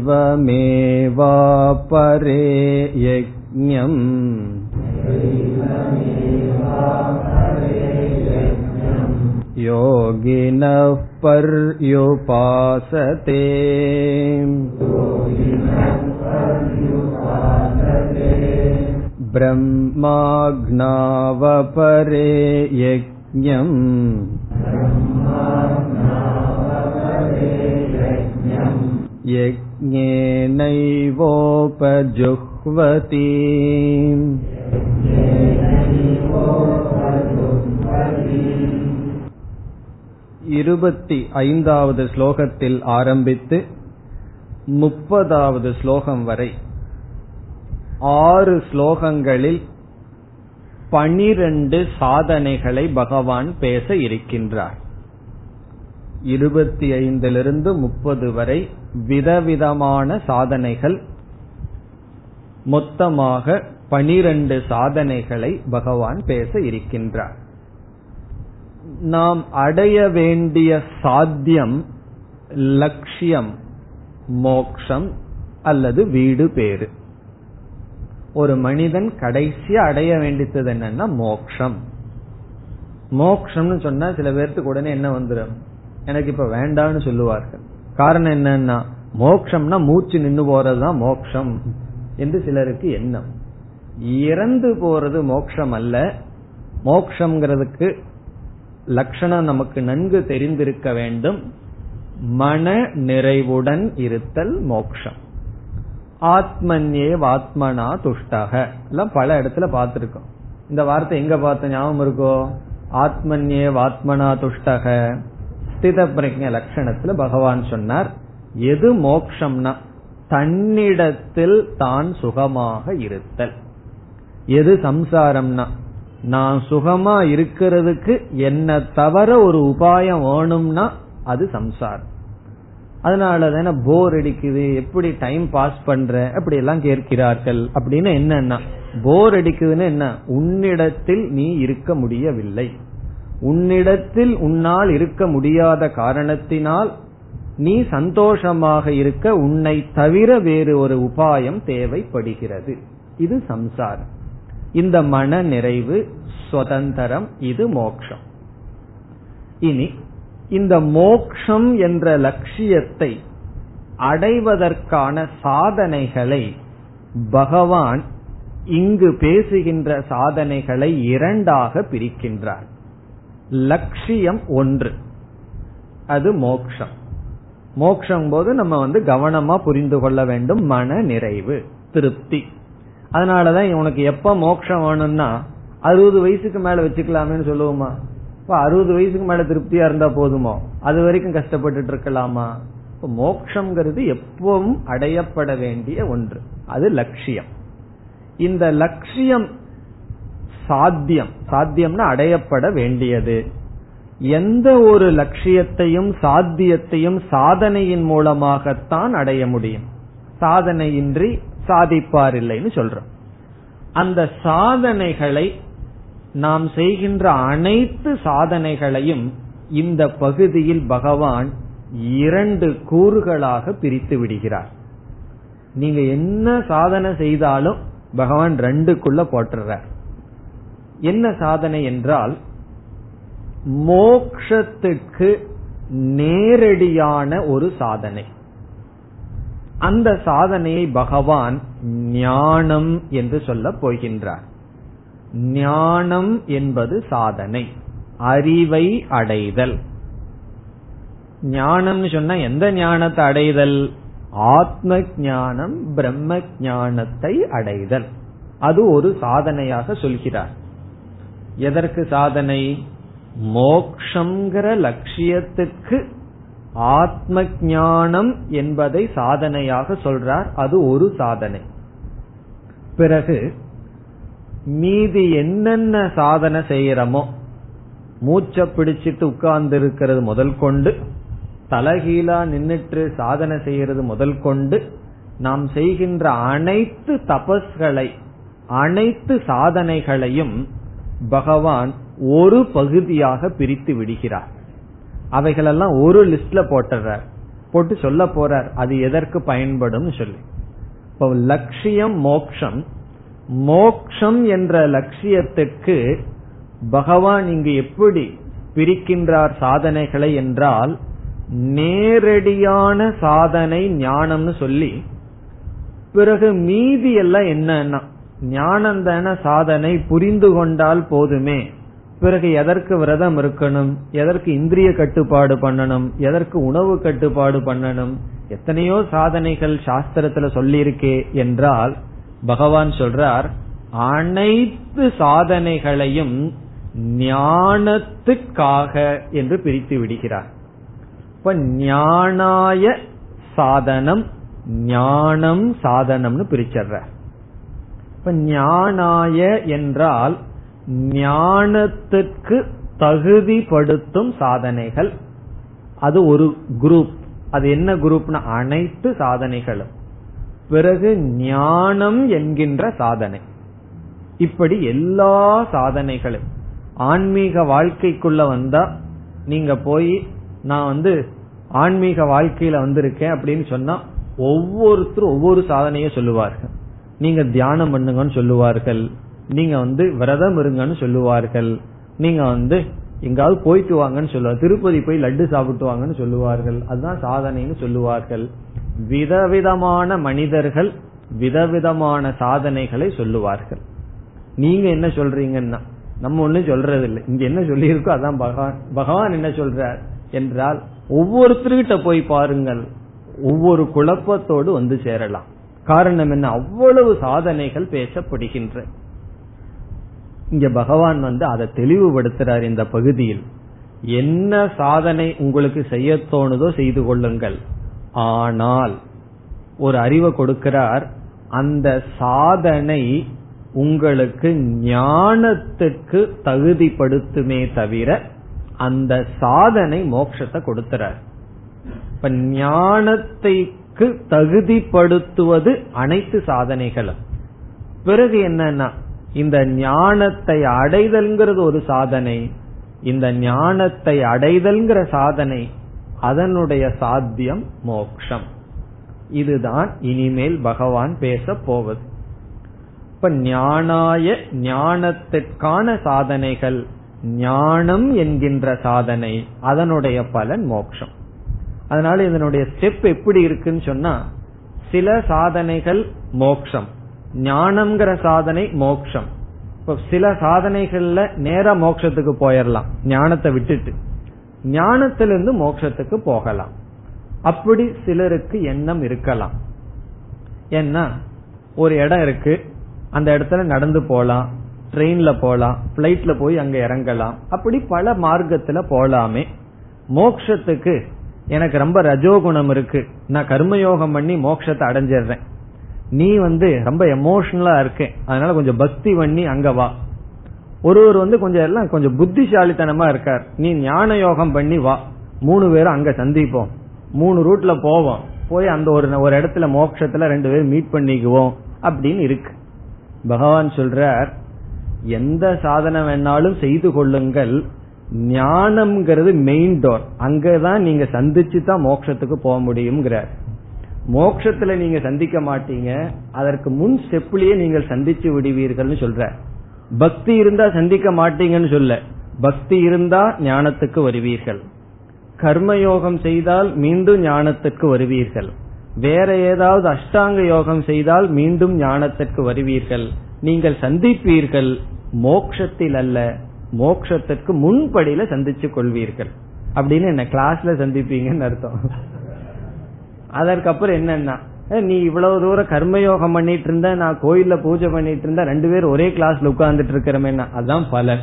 यज्ञम् योगिनः पर्युपासते ब्रह्माज्ञावपरे यज्ञम् यज्ञेनैवोपजुह्वति இருபத்தி ஐந்தாவது ஸ்லோகத்தில் ஆரம்பித்து முப்பதாவது ஸ்லோகம் வரை ஆறு ஸ்லோகங்களில் பனிரெண்டு சாதனைகளை பகவான் பேச இருக்கின்றார் இருபத்தி ஐந்திலிருந்து முப்பது வரை விதவிதமான சாதனைகள் மொத்தமாக பனிரெண்டு சாதனைகளை பகவான் பேச இருக்கின்றார். நாம் அடைய வேண்டிய சாத்தியம் லட்சியம் மோக்ஷம் அல்லது வீடு பேரு ஒரு மனிதன் கடைசியா அடைய வேண்டியது என்னன்னா மோக்ஷம். மோக்ஷம்னு சொன்னா சில பேர்த்துக்கு உடனே என்ன வந்துடும் எனக்கு இப்ப வேண்டாம்னு சொல்லுவார்கள். காரணம் என்னன்னா மோக்ஷம்னா மூச்சு நின்று போறதுதான் மோக்ஷம் என்று சிலருக்கு எண்ணம். இறந்து போறது மோக்ஷம் அல்ல. மோக்ஷங்கிறதுக்கு லட்சணம் நமக்கு நன்கு தெரிந்திருக்க வேண்டும். மன நிறைவுடன் இருத்தல் மோக்ஷம். ஆத்மன்யே வாத்மனா துஷ்டக. எல்லாம் பல இடத்துல பார்த்திருக்கோம். இந்த வார்த்தை எங்க பார்த்த ஞாபகம் இருக்கோ? ஆத்மன்யே வாத்மனா துஷ்டக. ஸ்தித பிரஜ லட்சணத்துல பகவான் சொன்னார் எது மோக்ஷம்னா தன்னிடத்தில் தான் சுகமாக இருத்தல். எது சம்சாரம்னா நான் சுகமா இருக்கிறதுக்கு என்ன தவிர ஒரு உபாயம் வேணும்னா அது சம்சாரம். அதனால தானே போர் அடிக்குது எப்படி டைம் பாஸ் பண்ற அப்படி எல்லாம் கேட்கிறார்கள். அப்படின்னு என்னன்னா போர் அடிக்குதுன்னு என்ன? உன்னிடத்தில் நீ இருக்க முடியவில்லை. உன்னிடத்தில் உன்னால் இருக்க முடியாத காரணத்தினால் நீ சந்தோஷமாக இருக்க உன்னை தவிர வேறு ஒரு உபாயம் தேவைப்படுகிறது. இது சம்சாரம். இந்த மன நிறைவு சுதந்திரம் இது மோக்ஷம். இனி இந்த மோக்ஷம் என்ற லட்சியத்தை அடைவதற்கான சாதனைகளை பகவான் இங்கு பேசுகின்ற சாதனைகளை இரண்டாக பிரிக்கின்றார். லட்சியம் ஒன்று. அது மோக்ஷம். மோக்ஷம் போது நம்ம வந்து கவனமா புரிந்து கொள்ள வேண்டும் மன நிறைவு திருப்தி. அதனாலதான் உனக்கு எப்ப மோக்ஷம் வேணும்னா அறுபது வயசுக்கு மேல வச்சுக்கலாமேன்னு சொல்லுவோமா? இப்ப அறுபது வயசுக்கு மேல திருப்தியா இருந்தா போதுமோ? அது வரைக்கும் கஷ்டப்பட்டுட்டு இருக்கலாமா? மோக்ஷங்கிறது எப்பவும் அடையப்பட வேண்டிய ஒன்று. அது லட்சியம் இந்த லட்சியம் சாத்தியம். சாத்தியம்னா அடையப்பட வேண்டியது. எந்த ஒரு லட்சியத்தையும் சாத்தியத்தையும் சாதனையின் மூலமாகத்தான் அடைய முடியும். சாதனையின்றி சாதிப்பார் இல்லைன்னு சொல்றோம். அந்த சாதனைகளை நாம் செய்கின்ற அனைத்து சாதனைகளையும் இந்த பகுதியில் பகவான் இரண்டு கூறுகளாக பிரித்து விடுகிறார். நீங்க என்ன சாதனை செய்தாலும் பகவான் ரெண்டுக்குள்ள போட்டுறார். என்ன சாதனை என்றால் மோக்ஷத்துக்கு நேரடியான ஒரு சாதனை. அந்த சாதனையை பகவான் ஞானம் என்று சொல்ல போகின்றார். ஞானம் என்பது சாதனை அறிவை அடைதல். ஞானம்னு சொன்னா எந்த ஞானத்தை அடைதல்? ஆத்ம ஞானம் பிரம்ம ஞானத்தை அடைதல். அது ஒரு சாதனையாக சொல்கிறார். எதற்கு சாதனை? மோக்ஷங்கிற லட்சியத்துக்கு ஆத்ம ஞானம் என்பதை சாதனையாக சொல்றார். அது ஒரு சாதனை. பிறகு மீதி என்னென்ன சாதனை செய்யறமோ மூச்ச பிடிச்சிட்டு உட்கார்ந்து இருக்கிறது முதல் கொண்டு தலகீழா நின்னுட்டு சாதனை செய்யறது முதல் கொண்டு நாம் செய்கின்ற அனைத்து தபஸ்களை அனைத்து சாதனைகளையும் பகவான் ஒரு பகுதியாக பிரித்து விடுகிறார். அவைகளெல்லாம் ஒரு லிஸ்ட்ல போட்டுறார் போட்டு சொல்ல போறார் அது எதற்கு பயன்படும் சொல்லி. இப்போ லட்சியம் மோக்ஷம். மோக்ஷம் என்ற லட்சியத்துக்கு பகவான் இங்கு எப்படி பிரிக்கின்றார் சாதனைகளை என்றால் நேரடியான சாதனை ஞானம்னு சொல்லி பிறகு மீதி எல்லாம் என்னன்னா ஞானம் தான சாதனை புரிந்து கொண்டால் போதுமே. பிறகு எதற்கு விரதம் இருக்கணும்? எதற்கு இந்திரிய கட்டுப்பாடு பண்ணணும்? எதற்கு உணவு கட்டுப்பாடு பண்ணணும்? எத்தனையோ சாதனைகள் சாஸ்திரத்துல சொல்லியிருக்கே என்றால் பகவான் சொல்றார் அனைத்து சாதனைகளையும் ஞானத்துக்காக என்று பிரித்து விடுகிறார். இப்ப ஞானாய சாதனம் ஞானம் சாதனம்னு பிரிச்சர்ற இப்ப ஞானாய என்றால் ஞானத்துக்கு தகுதிப்படுத்தும் சாதனைகள். அது ஒரு குரூப் அது என்ன குரூப்னா அனைத்து சாதனைகளும். பிறகு ஞானம் என்கின்ற சாதனை. இப்படி எல்லா சாதனைகளும். ஆன்மீக வாழ்க்கைக்குள்ள வந்தா நீங்க போய் நான் வந்து ஆன்மீக வாழ்க்கையில வந்திருக்கேன் அப்படின்னு சொன்னா ஒவ்வொருத்தரும் ஒவ்வொரு சாதனையை சொல்லுவார்கள். நீங்க தியானம் பண்ணுங்கன்னு சொல்லுவார்கள். நீங்க வந்து விரதம் இருங்கன்னு சொல்லுவார்கள். நீங்க வந்து எங்காவது போயிட்டு வாங்கன்னு சொல்லுவாங்க திருப்பதி போய் லட்டு சாப்பிட்டு வாங்கன்னு சொல்லுவார்கள். அதுதான் சாதனைன்னு சொல்லுவார்கள். விதவிதமான மனிதர்கள் விதவிதமான சாதனைகளை சொல்லுவார்கள். நீங்க என்ன சொல்றீங்கன்னா நம்ம ஒண்ணும் சொல்றது இல்லை இங்க என்ன சொல்லியிருக்கோ அதான் பகவான் பகவான் என்ன சொல்றார் என்றால் ஒவ்வொருத்தருகிட்ட போய் பாருங்கள். ஒவ்வொரு குழப்பத்தோடு வந்து சேரலாம். காரணம் என்ன? அவ்வளவு சாதனைகள் பேசப்படுகின்ற. இங்க பகவான் வந்து அதை தெளிவுபடுத்துறார் இந்த பகுதியில். என்ன சாதனை உங்களுக்கு செய்ய தோணுதோ செய்து கொள்ளுங்கள். ஆனால் ஒரு அறிவை கொடுக்கிறார் அந்த சாதனை உங்களுக்கு ஞானத்துக்கு தகுதிப்படுத்துமே தவிர அந்த சாதனை மோட்சத்தை கொடுக்கிறார் இப்ப ஞானத்தைக்கு தகுதிப்படுத்துவது அனைத்து சாதனைகளும். பிறகு என்னன்னா இந்த ஞானத்தை அடைதல்ங்கிறது ஒரு சாதனை இந்த ஞானத்தை அடைதல்ங்கிற சாதனை அதனுடைய சாத்தியம் மோக்ஷம். இதுதான் இனிமேல் பகவான் பேச போவது. இப்ப ஞானாய ஞானத்திற்கான சாதனைகள் ஞானம் என்கின்ற சாதனை அதனுடைய பலன் மோக்ஷம். அதனால இதனுடைய ஸ்டெப் எப்படி இருக்குன்னு சொன்னா சில சாதனைகள் மோக்ஷம். ஞானம்ங்கிற சாதனை மோக்ஷம். இப்ப சில சாதனைகள்ல நேர மோக்ஷத்துக்கு போயிடலாம் ஞானத்தை விட்டுட்டு. ஞானத்திலிருந்து மோக்ஷத்துக்கு போகலாம். அப்படி சிலருக்கு எண்ணம் இருக்கலாம். ஏன்னா ஒரு இடம் இருக்கு அந்த இடத்துல நடந்து போலாம் ட்ரெயின்ல போலாம் பிளைட்ல போய் அங்க இறங்கலாம். அப்படி பல மார்க்கத்துல போலாமே. மோக்ஷத்துக்கு எனக்கு ரொம்ப ரஜோகுணம் இருக்கு. நான் கர்மயோகம் பண்ணி மோட்சத்தை அடைஞ்சிடுறேன். நீ வந்து ரொம்ப எமோஷனலா இருக்கேன் அதனால கொஞ்சம் பக்தி பண்ணி அங்க வா. ஒருவர் வந்து கொஞ்சம் எல்லாம் கொஞ்சம் புத்திசாலித்தனமா இருக்கார். நீ ஞான யோகம் பண்ணி வா. மூணு பேரும் அங்க சந்திப்போம். மூணு ரூட்ல போவோம். போய் அந்த ஒரு ஒரு இடத்துல மோட்சத்துல ரெண்டு பேரும் மீட் பண்ணிக்குவோம். அப்படின்னு இருக்கு. பகவான் சொல்றார் எந்த சாதனை வேணாலும் செய்து கொள்ளுங்கள். ஞானம்ங்கிறது மெயின் டோர் அங்கதான் நீங்க சந்திச்சு தான் மோட்சத்துக்கு போக முடியுங்கிறார் மோக்ஷத்துல நீங்க சந்திக்க மாட்டீங்க. அதற்கு முன் ஸ்டெப்லயே நீங்கள் சந்திச்சு விடுவீர்கள்னு சொல்ற பக்தி இருந்தா சந்திக்க மாட்டீங்கன்னு சொல்ல. பக்தி இருந்தா ஞானத்துக்கு வருவீர்கள். கர்மயோகம் செய்தால் மீண்டும் ஞானத்துக்கு வருவீர்கள். வேற ஏதாவது அஷ்டாங்க யோகம் செய்தால் மீண்டும் ஞானத்திற்கு வருவீர்கள். நீங்கள் சந்திப்பீர்கள். மோக்ஷத்தில் அல்ல மோக்ஷத்திற்கு முன்படியில சந்திச்சு கொள்வீர்கள். அப்படின்னு என்ன கிளாஸ்ல சந்திப்பீங்கன்னு அர்த்தம். அதற்கப்புறம் என்னன்னா நீ இவ்வளவு தூரம் கர்மயோகம் பண்ணிட்டு இருந்த நான் கோயில்ல பூஜை பண்ணிட்டு இருந்தா ரெண்டு பேரும் ஒரே கிளாஸ்ல உட்கார்ந்துட்டு இருக்கிறமே அதுதான் பலன்.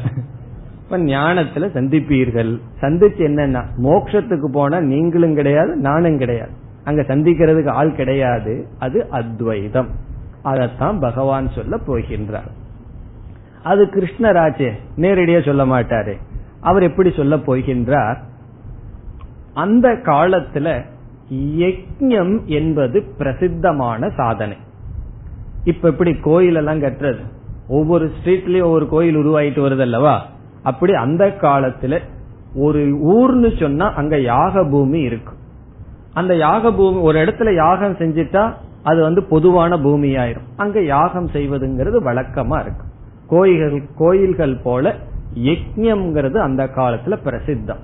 இப்ப ஞானத்துல சந்திப்பீர்கள். சந்திச்சு என்னன்னா மோக்ஷத்துக்கு போனா நீங்களும் கிடையாது நானும் கிடையாது. அங்க சந்திக்கிறதுக்கு ஆள் கிடையாது. அது அத்வைதம். அதத்தான் பகவான் சொல்ல போகின்றார். அது கிருஷ்ணராஜே நேரடியா சொல்ல மாட்டாரு. அவர் எப்படி சொல்ல போகின்றார்? அந்த காலத்துல யஜ்யம் என்பது பிரசித்தமான சாதனை. இப்ப எப்படி கோயில் எல்லாம் கட்டுறது? ஒவ்வொரு ஸ்ட்ரீட்லயும் ஒவ்வொரு கோயில் உருவாயிட்டு வருது அல்லவா அப்படி அந்த காலத்துல ஒரு ஊர்னு சொன்னா அங்க யாக பூமி இருக்கும் அந்த யாக பூமி ஒரு இடத்துல யாகம் செஞ்சிட்டா அது வந்து பொதுவான பூமியாயிரும். அங்க யாகம் செய்வதுங்கிறது வழக்கமா இருக்கும் கோயில்கள் கோயில்கள் போல யஜ்யம்ங்கிறது அந்த காலத்துல பிரசித்தம்.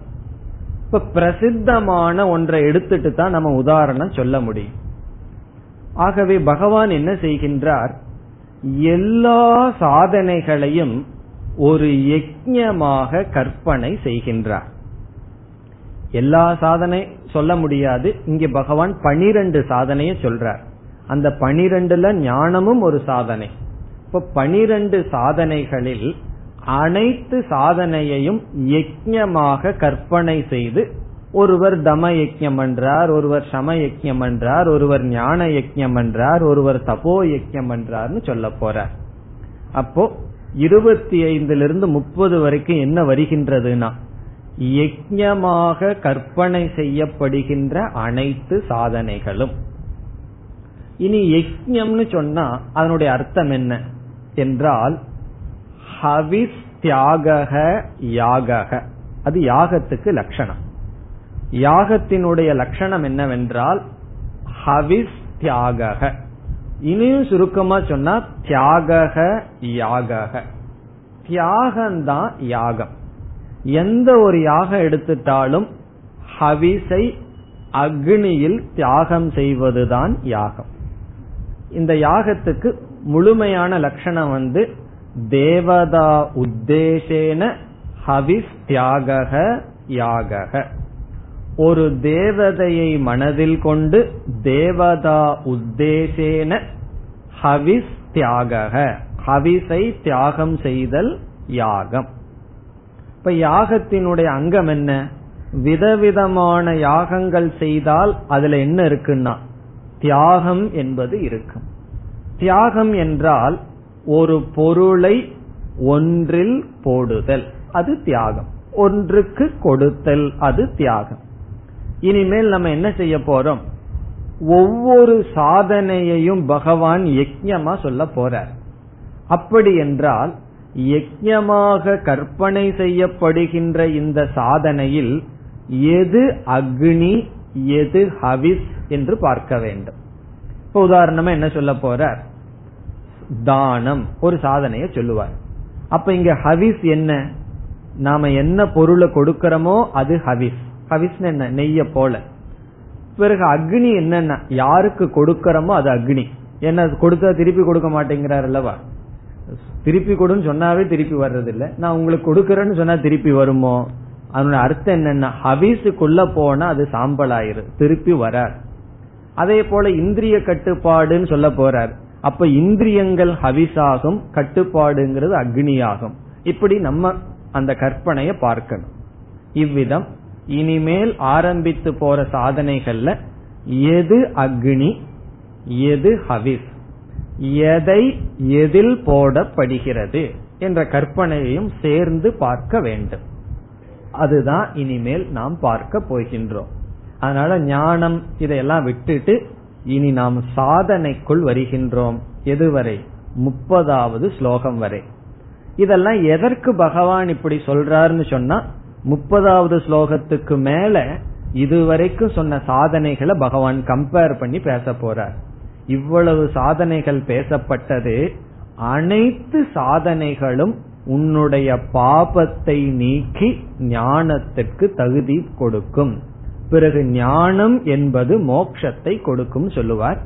இப்ப பிரசித்தமான ஒன்றை எடுத்துட்டு தான் நம்ம உதாரணம் சொல்ல முடியும். ஆகவே பகவான் என்ன செய்கின்றார்? எல்லா சாதனைகளையும் ஒரு யஜ்யமாக கற்பனை செய்கின்றார். எல்லா சாதனை சொல்ல முடியாது. இங்க பகவான் பனிரெண்டு சாதனைய சொல்றார். அந்த பனிரெண்டுல ஞானமும் ஒரு சாதனை. இப்ப பனிரெண்டு சாதனைகளில் அனைத்து சாதனையையும் யஜ்யமாக கற்பனை செய்து ஒருவர் தம யஜ்யம் என்றார் ஒருவர் சம யஜ்யம் என்றார் ஒருவர் ஞான யஜ்யம் என்றார் ஒருவர் தபோ யஜ்யம் என்றார்னு சொல்ல போறார். அப்போ இருபத்தி ஐந்திலிருந்து முப்பது வரைக்கும் என்ன வருகின்றதுன்னா யஜ்யமாக கற்பனை செய்யப்படுகின்ற அனைத்து சாதனைகளும். இனி யஜ்யம்னு சொன்னா அதனுடைய அர்த்தம் என்ன? என்றால் ஹவிஸ் தியாக யாக அது யாகத்துக்கு லட்சணம். யாகத்தினுடைய லட்சணம் என்னவென்றால் ஹவிஸ் தியாக இனியும் சுருக்கமா சொன்னா தியாக யாகக தியாகம்தான் யாகம். எந்த ஒரு யாகம் எடுத்துட்டாலும் ஹவிஸை அக்னியில் தியாகம் செய்வதுதான் யாகம். இந்த யாகத்துக்கு முழுமையான லட்சணம் வந்து தேவதா உத்தேசேன ஹவிஸ் தியாக யாக ஒரு தேவதையை மனதில் கொண்டு தேவதா உத்தேசேன ஹவிஸ் தியாக ஹவிஸை தியாகம் செய்தல் யாகம். இப்ப யாகத்தினுடைய அங்கம் என்ன? விதவிதமான யாகங்கள் செய்தால் அதுல என்ன இருக்குன்னா தியாகம் என்பது இருக்கும். தியாகம் என்றால் ஒரு பொருளை ஒன்றில் போடுதல். அது தியாகம். ஒன்றுக்கு கொடுத்தல் அது தியாகம். இனிமேல் நம்ம என்ன செய்ய போறோம்? ஒவ்வொரு சாதனையையும் பகவான் யஜ்யமா சொல்ல போறார். அப்படி என்றால் யஜ்யமாக கற்பனை செய்யப்படுகின்ற இந்த சாதனையில் எது அக்னி எது ஹவிஸ் என்று பார்க்க வேண்டும். இப்ப உதாரணமா என்ன சொல்ல போறார்? தானம். ஒரு சாதனைய சொல்லுவார். அப்ப இங்க ஹவிஸ் என்ன? நாம என்ன பொருளை கொடுக்கிறோமோ அது ஹவிஸ். ஹவிஸ் என்ன? நெய்ய போல. பிறகு அக்னி என்னன்னா யாருக்கு கொடுக்கறோமோ அது அக்னி. என்ன கொடுத்தா திருப்பி கொடுக்க மாட்டேங்கிறார் அல்லவா? திருப்பி கொடுன்னு சொன்னாவே திருப்பி வர்றதில்ல. நான் உங்களுக்கு கொடுக்கறேன்னு சொன்னா திருப்பி வருமோ? அதனுடைய அர்த்தம் என்னன்னா ஹவிஸுக்குள்ள போனா அது சாம்பல் ஆயிரு திருப்பி வரார். அதே போல இந்திரிய கட்டுப்பாடுன்னு சொல்ல போறார். அப்ப இந்திரியங்கள் ஹவிசாகும் கட்டுப்பாடுங்கிறது அக்னியாகும். இப்படி நம்ம அந்த கற்பனையை பார்க்கணும். இவ்விதம் இனிமேல் ஆரம்பித்து போற சாதனைகள்ல எது அக்னி எது ஹவிஸ் எதை எதில் போடப்படுகிறது என்ற கற்பனையையும் சேர்ந்து பார்க்க வேண்டும். அதுதான் இனிமேல் நாம் பார்க்க போகின்றோம். அதனால ஞானம் இதையெல்லாம் விட்டுட்டு இனி நாம் சாதனைக்குள் வருகின்றோம். எதுவரை? முப்பதாவது ஸ்லோகம் வரை. இதெல்லாம் எதற்கு பகவான் இப்படி சொல்றாருன்னு சொன்னா முப்பதாவது ஸ்லோகத்துக்கு மேல இதுவரைக்கும் சொன்ன சாதனைகளை பகவான் கம்பேர் பண்ணி பேச போறார். இவ்வளவு சாதனைகள் பேசப்பட்டது அனைத்து சாதனைகளும் உன்னுடைய பாபத்தை நீக்கி ஞானத்திற்கு தகுதி கொடுக்கும். பிறகு ஞானம் என்பது மோட்சத்தை கொடுக்கும் சொல்லுவார்.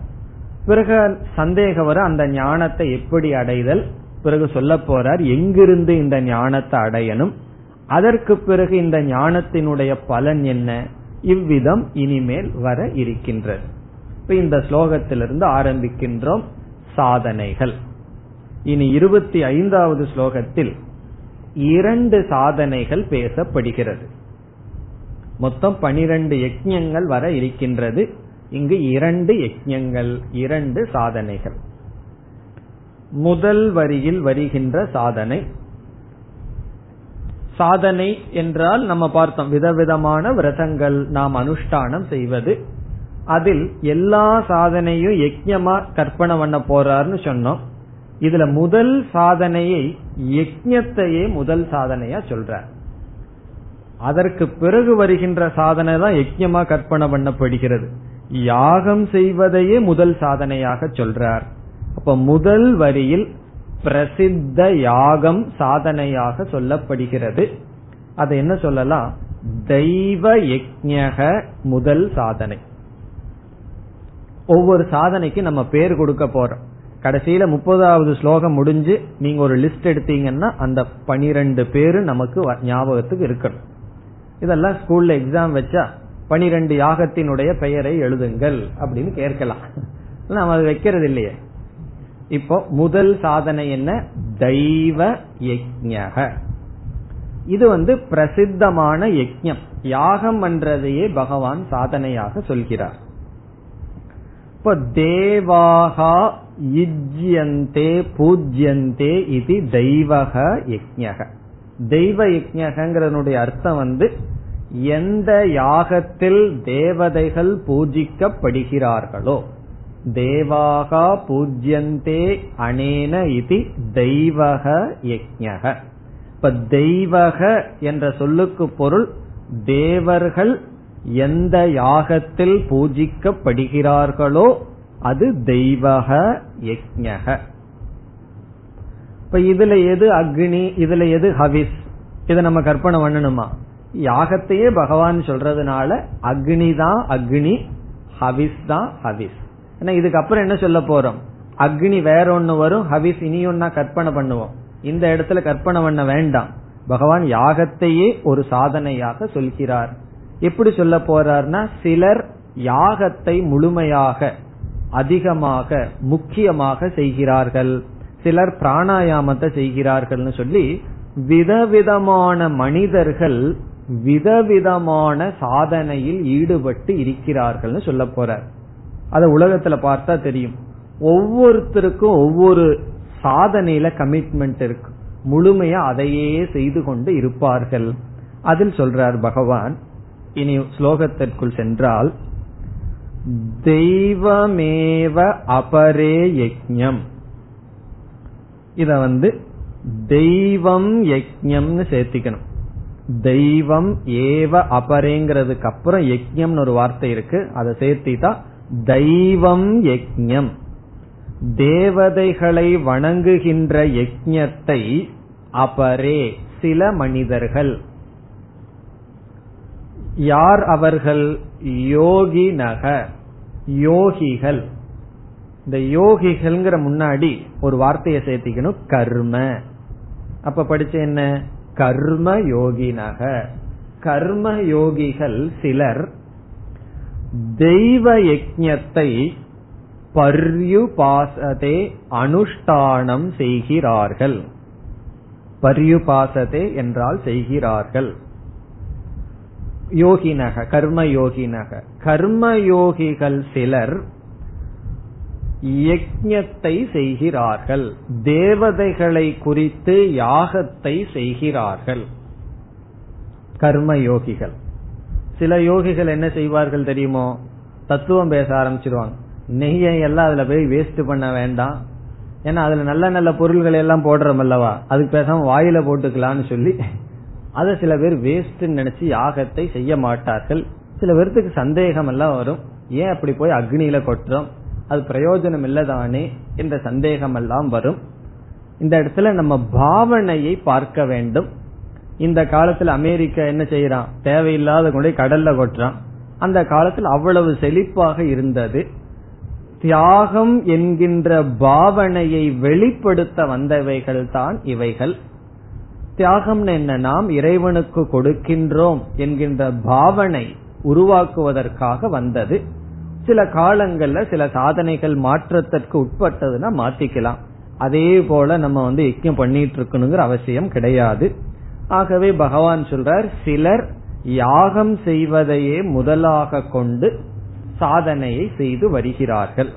பிறகு சந்தேகம் வர அந்த ஞானத்தை எப்படி அடைதல்? பிறகு சொல்ல போறார் எங்கிருந்து இந்த ஞானத்தை அடையணும்? அதற்கு பிறகு இந்த ஞானத்தினுடைய பலன் என்ன? இவ்விதம் இனிமேல் வர இருக்கின்றது. இப்ப இந்த ஸ்லோகத்திலிருந்து ஆரம்பிக்கின்றோம் சாதனைகள். இனி இருபத்தி ஐந்தாவது ஸ்லோகத்தில் இரண்டு சாதனைகள் பேசப்படுகிறது. மொத்தம் பனிரெண்டு யஜ்யங்கள் வர இருக்கின்றது. இங்கு இரண்டு யஜ்யங்கள் இரண்டு சாதனைகள். முதல் வரியில் வருகின்ற சாதனை. சாதனை என்றால் நம்ம பார்த்தோம் விதவிதமான விரதங்கள் நாம் அனுஷ்டானம் செய்வது. அதில் எல்லா சாதனையும் யஜ்யமா கற்பனை பண்ண போறாருன்னு சொன்னோம். இதுல முதல் சாதனையை யஜ்யத்தையே முதல் சாதனையா சொல்றார். அதற்கு பிறகு வருகின்ற சாதனை தான் யஜ்யமா கற்பனை பண்ணப்படுகிறது. யாகம் செய்வதையே முதல் சாதனையாக சொல்றார். அப்ப முதல் வரியில் பிரசித்த யாகம் சாதனையாக சொல்லப்படுகிறது. அது என்ன சொல்லலாம்? தெய்வ யஜக முதல் சாதனை. ஒவ்வொரு சாதனைக்கு நம்ம பேர் கொடுக்க போறோம். கடைசியில முப்பதாவது ஸ்லோகம் முடிஞ்சு நீங்க ஒரு லிஸ்ட் எடுத்தீங்கன்னா அந்த பனிரெண்டு பேரு நமக்கு ஞாபகத்துக்கு இருக்கணும். இதெல்லாம் ஸ்கூல்ல எக்ஸாம் வச்சா பனிரெண்டு யாகத்தினுடைய பெயரை எழுதுங்கள் அப்படின்னு கேட்கலாம். நம்ம அது வைக்கிறது இல்லையே இப்போ முதல் சாதனை என்ன? தெய்வ யஜ்ஞக. இது வந்து பிரசித்தமான யஜ்யம் யாகம் பண்றதையே பகவான் சாதனையாக சொல்கிறார். இப்போ தேவாகா யுஜ்யந்தே பூஜ்யந்தே இது தெய்வக யஜ்ஞக. தெய்வ யஜ்ஞகங்கிறனுடைய அர்த்தம் வந்து எந்த யாகத்தில் தேவதைகள் பூஜிக்கப்படுகிறார்களோ தேவாகா பூஜ்யந்தே அனேன இது தெய்வக யஜக இப்ப தெய்வக என்ற சொல்லுக்கு பொருள் தேவர்கள் எந்த யாகத்தில் பூஜிக்கப்படுகிறார்களோ அது தெய்வக யஜக இப்ப இதுல எது அக்னி இதுல எது ஹவிஸ்? இதை நம்ம கற்பனை பண்ணணுமா? யாகத்தையே பகவான் சொல்றதுனால அக்னி தான் அக்னி ஹவிஸ் தான் ஹவிஸ். ஏன்னா இதுக்கப்புறம் என்ன சொல்ல போறோம்? அக்னி வேற ஒன்னு வரும் ஹவிஸ் இனி ஒன்னா கற்பனை பண்ணுவோம். இந்த இடத்துல கற்பனை பண்ண வேண்டாம். பகவான் யாகத்தையே ஒரு சாதனையாக சொல்கிறார். எப்படி சொல்ல போறார்னா சிலர் யாகத்தை முழுமையாக அதிகமாக முக்கியமாக செய்கிறார்கள். சிலர் பிராணாயாமத்தை செய்கிறார்கள்னு சொல்லி விதவிதமான மனிதர்கள் விதவிதமான சாதனையில் ஈடுபட்டு இருக்கிறார்கள்னு சொல்ல போறார். அத உலகத்துல பார்த்தா தெரியும். ஒவ்வொருத்தருக்கும் ஒவ்வொரு சாதனையில கமிட்மெண்ட் இருக்கு. முழுமையா அதையே செய்து கொண்டு இருப்பார்கள். அதில் சொல்றார் பகவான் இனி ஸ்லோகத்திற்குள் சென்றால் தெய்வமேவ அபரே யஜ்யம். இத வந்து தெய்வம் யஜ்யம்னு சேர்த்திக்கணும். தெய்வம் ஏவ அபரேங்கிறதுக்கு அப்புறம் யஜ்யம்னு ஒரு வார்த்தை இருக்கு. அதை சேர்த்திட்டா தெய்வம் யஜ்யம் தேவதைகளை வணங்குகின்ற யஜ்யத்தை அபரே சில மனிதர்கள். யார் அவர்கள்? யோகினக யோகிகள். இந்த யோகிகள்ங்கிற முன்னாடி ஒரு வார்த்தையை சேர்த்திக்கணும் கர்ம. அப்ப படிச்ச என்ன? கர்ம யோகினக. கர்ம யோகிகள் சிலர் தெய்வ யஜத்தை பர்யுபாசதே அனுஷ்டானம் செய்கிறார்கள். பர்யுபாசதே என்றால் செய்கிறார்கள். யோகினக கர்ம யோகினக. கர்ம யோகிகள் சிலர் யஜத்தை செய்கிறார்கள். தேவதைகளை குறித்து யாகத்தை செய்கிறார்கள். கர்ம யோகிகள் சில யோகிகள் என்ன செய்வார்கள் தெரியுமோ? தத்துவம் பேச ஆரம்பிச்சிருவாங்க. நெய்யை எல்லாம் அதுல போய் வேஸ்ட் பண்ண வேண்டாம். ஏன்னா அதுல நல்ல நல்ல பொருள்கள் எல்லாம் போடுறோம் அல்லவா? அதுக்கு பேசாம வாயில போட்டுக்கலாம்னு சொல்லி அதை சில பேர் வேஸ்ட் நினைச்சு யாகத்தை செய்ய மாட்டார்கள். சில பேர்த்துக்கு சந்தேகம் எல்லாம் வரும். ஏன் அப்படி போய் அக்னியில கொட்டுறோம்? அது பிரயோஜனம் இல்லதானே என்ற சந்தேகம் எல்லாம் வரும். இந்த இடத்துல நம்ம பாவனையை பார்க்க வேண்டும். இந்த காலத்துல அமெரிக்கா என்ன செய்யறான்? தேவையில்லாத கொண்டு கடல்ல கொட்டுறான். அந்த காலத்தில் அவ்வளவு செழிப்பாக இருந்தது. தியாகம் என்கின்ற பாவனையை வெளிப்படுத்த வந்தவைகள் தான் இவைகள். தியாகம்னு என்ன? நாம் இறைவனுக்கு கொடுக்கின்றோம் என்கின்ற பாவனை உருவாக்குவதற்காக வந்தது. சில காலங்கள்ல சில சாதனைகள் மாற்றத்திற்கு உட்பட்டதுன்னா மாத்திக்கலாம். அதே போல நம்ம வந்து யஜ்யம் பண்ணிட்டு இருக்கணுங்கிற அவசியம் கிடையாது. ஆகவே பகவான் சொல்றார் சிலர் யாகம் செய்வதையே முதலாக கொண்டு சாதனையை செய்து வருகிறார்கள்.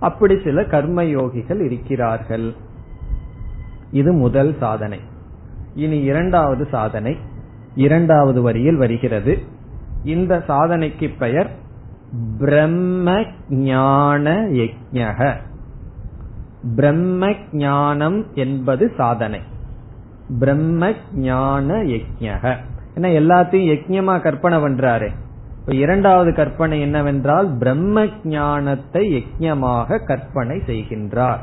அப்படி சில கர்மயோகிகள் இருக்கிறார்கள். இது முதல் சாதனை. இனி இரண்டாவது சாதனை. இரண்டாவது வரியில் வருகிறது. இந்த சாதனைக்கு பெயர் பிரம்ம ஞான யஜக பிரம்ம ஞானம் என்பது சாதனை. பிரம்ம ஞான யஜக ஏன்னா எல்லாத்தையும் யஜ்யமா கற்பனை பண்றாரு. இப்ப இரண்டாவது கற்பனை என்னவென்றால் பிரம்ம ஞானத்தை யஜ்யமாக கற்பனை செய்கின்றார்.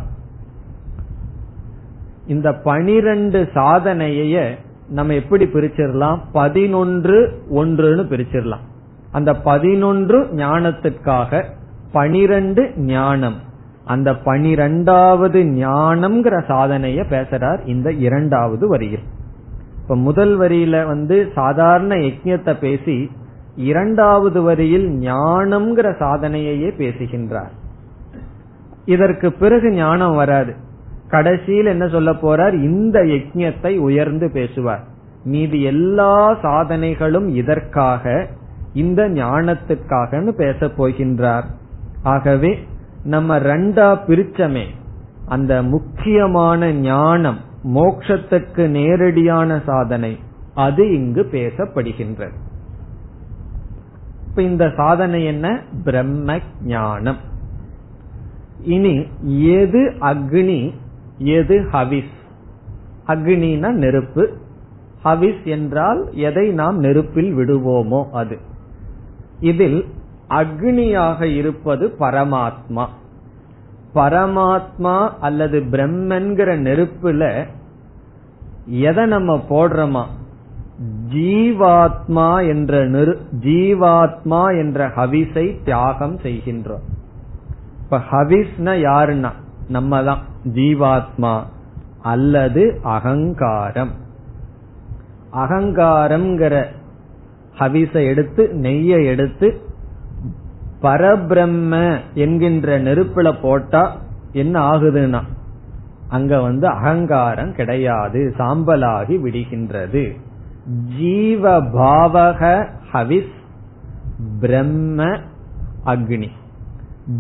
இந்த பனிரெண்டு சாதனைய நம்ம எப்படி பிரிச்சிடலாம் பதினொன்று ஒன்றுன்னு பிரிச்சிடலாம் அந்த பதினொன்று ஞானத்திற்காக பனிரெண்டு ஞானம். அந்த பனிரெண்டாவது ஞானம்ங்கிற சாதனைய பேசுறார் இந்த இரண்டாவது வரியில். இப்ப முதல் வரியில வந்து சாதாரண யஜ்யத்தை பேசி இரண்டாவது வரியில் ஞானம்ங்கிற சாதனையையே பேசுகின்றார். இதற்கு பிறகு ஞானம் வராது. கடைசியில் என்ன சொல்ல போறார்? இந்த யஜ்யத்தை உயர்ந்து பேசுவார். மீதி எல்லா சாதனைகளும் இதற்காக இந்த ஞானத்துக்காகனு பேச போகின்றார். ஆகவே நம்ம ரெண்டா பிரிச்சமே அந்த முக்கியமான ஞானம் மோக்ஷத்துக்கு நேரடியான சாதனை அது இங்கு பேசப்படுகின்றது. இப்ப இந்த சாதனை என்ன? பிரம்ம ஞானம். இனி எது அக்னி எது ஹவிஸ்? அக்னினா நெருப்பு. ஹவிஸ் என்றால் எதை நாம் நெருப்பில் விடுவோமோ அது. இதில் அக்னியாக இருப்பது பரமாத்மா. பரமாத்மா அல்லது பிரம்மன்கிற நெருப்புல எதை நம்ம போடுறோமா? ஜீவாத்மா என்ற நெரு ஜீவாத்மா என்ற ஹவிஸை தியாகம் செய்கின்றோம். இப்ப ஹவிஸ்னா யாருன்னா? நம்ம தான் ஜீவாத்மா அல்லது அகங்காரம். அகங்காரம்ங்கிற ஹவிச எடுத்து நெய்ய எடுத்து பரபிரம்ம என்கின்ற நெருப்புல போட்டா என்ன ஆகுதுன்னா அங்க வந்து அகங்காரம் கிடையாது சாம்பலாகி விடுகின்றது. ஜீவ பாவக ஹவிஸ் பிரம்ம அக்னி.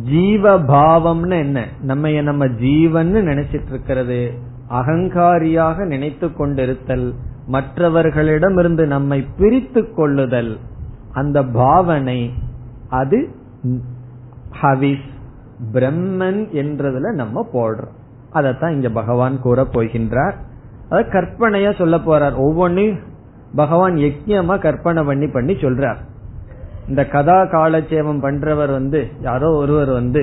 ஜீவ பாவம்னு என்ன? நம்ம நம்ம ஜீவன் நினைச்சிட்டு இருக்கிறது. அகங்காரியாக நினைத்து கொண்டிருத்தல். மற்றவர்களிடமிருந்து நம்மை பிரித்து கொள்ளுதல். அந்த பாவனை அது ஹவிஸ் பிரம்மன் என்றதுல நம்ம போடுறோம். அதத்தான் இங்க பகவான் கூற போகின்றார். அத கற்பனையா சொல்ல போறார். ஒவ்வொன்னையும் பகவான் யஜ்யமா கற்பனை பண்ணி பண்ணி சொல்றார். இந்த கதா காலட்சேபம் பண்றவர் வந்து யாரோ ஒருவர் வந்து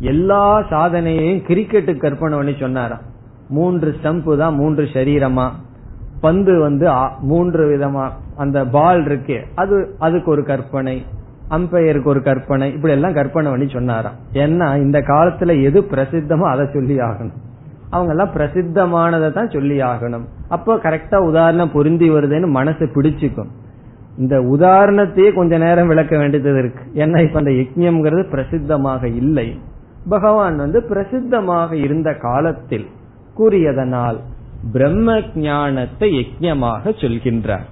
எல்லா சாதனையையும் கிரிக்கெட்டு கற்பனை பண்ணி சொன்னாராம். மூன்று ஸ்டம்பு தான் மூன்று சரீரமா. பந்து வந்து மூன்று விதமா அந்த பால் இருக்கு அது அதுக்கு ஒரு கற்பனை அம்பையருக்கு ஒரு கற்பனை இப்படி எல்லாம் கற்பனை பண்ணி சொன்னாராம். ஏன்னா இந்த காலத்துல எது பிரசித்தமோ அதை சொல்லி ஆகணும். அவங்க எல்லாம் பிரசித்தமானதை தான் சொல்லி ஆகணும். அப்போ கரெக்டா உதாரணம் பொருந்தி வருதுன்னு மனசு பிடிச்சுக்கும். இந்த உதாரணத்தையே கொஞ்ச நேரம் விளக்க வேண்டியது இருக்கு. ஏன்னா இப்ப அந்த யஜ்யம்ங்கிறது பிரசித்தமாக இல்லை. பகவான் வந்து பிரசித்தமாக இருந்த காலத்தில் கூறியதனால் பிரம்ம ஞானத்தை யஜ்யமாக சொல்கின்றார்.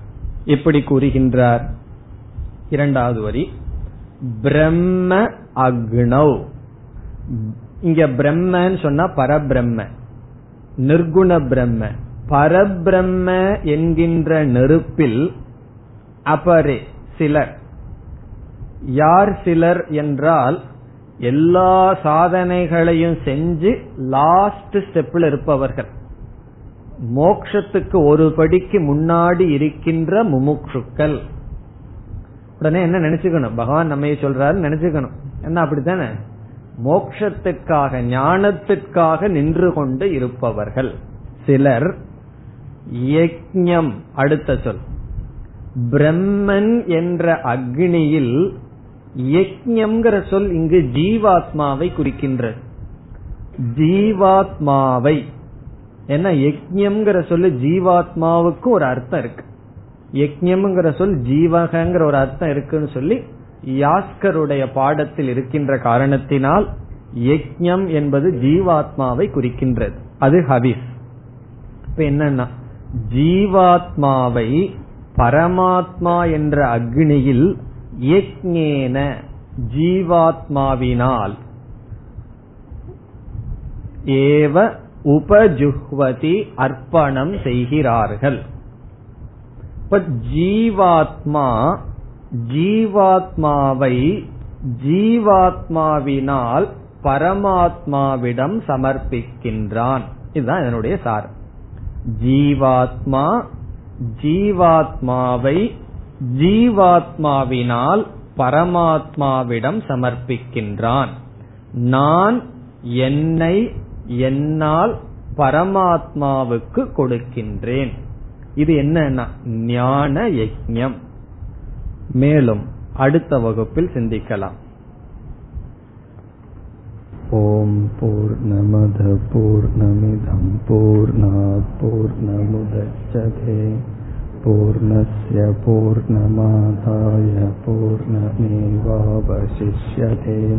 எப்படி கூறுகின்றார். இரண்டாவது வரி. பிரம்ம அக்னௌ. இங்க பிரம்மன்னு சொன்னா பரபிரம்ம. நிர்குண பிரம்ம. பரபிரம்ம என்கின்ற நெருப்பில் அபரே சிலர். யார் சிலர் என்றால் எல்லா சாதனைகளையும் செஞ்சு லாஸ்ட் ஸ்டெப்ல இருப்பவர்கள். மோக்ஷத்துக்கு ஒரு படிக்கு முன்னாடி இருக்கின்ற முமுட்சுக்கள் உடனே என்ன நினைச்சுக்கணும்? பகவான் நம்ம சொல்றாரு நினைச்சுக்கணும். என்ன அப்படித்தானே? மோக்ஷத்துக்காக ஞானத்திற்காக நின்று கொண்டு இருப்பவர்கள். சிலர் யக்ஞம் அடுத்த சொல். பிரம்மன் என்ற அக்னியில் யஜ்ஞம்ங்கிற சொல் இங்கு ஜீவாத்மாவை குறிக்கின்றது. ஜீவாத்மாவை. ஏன்னா யஜ்யம்ங்கிற சொல்லு ஜீவாத்மாவுக்கு ஒரு அர்த்தம் இருக்கு. யஜ்யம்ங்கிற சொல் ஜீவகங்கிற ஒரு அர்த்தம் இருக்குன்னு சொல்லி யாஸ்கருடைய பாடத்தில் இருக்கின்ற காரணத்தினால் யஜ்யம் என்பது ஜீவாத்மாவை குறிக்கின்றது. அது ஹவிஸ் இப்ப என்னன்னா ஜீவாத்மாவை பரமாத்மா என்ற அக்னியில் யஜ்ஞேன ஜீவாத்மாவினால் ஏவ உபஜுஹ்வதி அர்ப்பணம் செய்கிறார்கள். இப்ப ஜீவாத்மா ஜீவாத்மாவை ஜீவாத்மாவினால் பரமாத்மாவிடம் சமர்ப்பிக்கின்றான். இதுதான் இதனுடைய சார் ஜீவாத்மா ஜீவாத்மாவை ஜீவாத்மாவினால் பரமாத்மாவிடம் சமர்ப்பிக்கின்றான். நான் என்னை என்னால் பரமாத்மாவுக்கு கொடுக்கின்றேன். இது என்னன்னா ஞான யஜம் மேலும் அடுத்த வகுப்பில் சிந்திக்கலாம்.
ஓம் போர் நமத போர் நமிதம் போர் போர் நமுதச்சதே பூர்ணய பூர்ணமாதாய பூர்ணமேவாவசிஷ்யே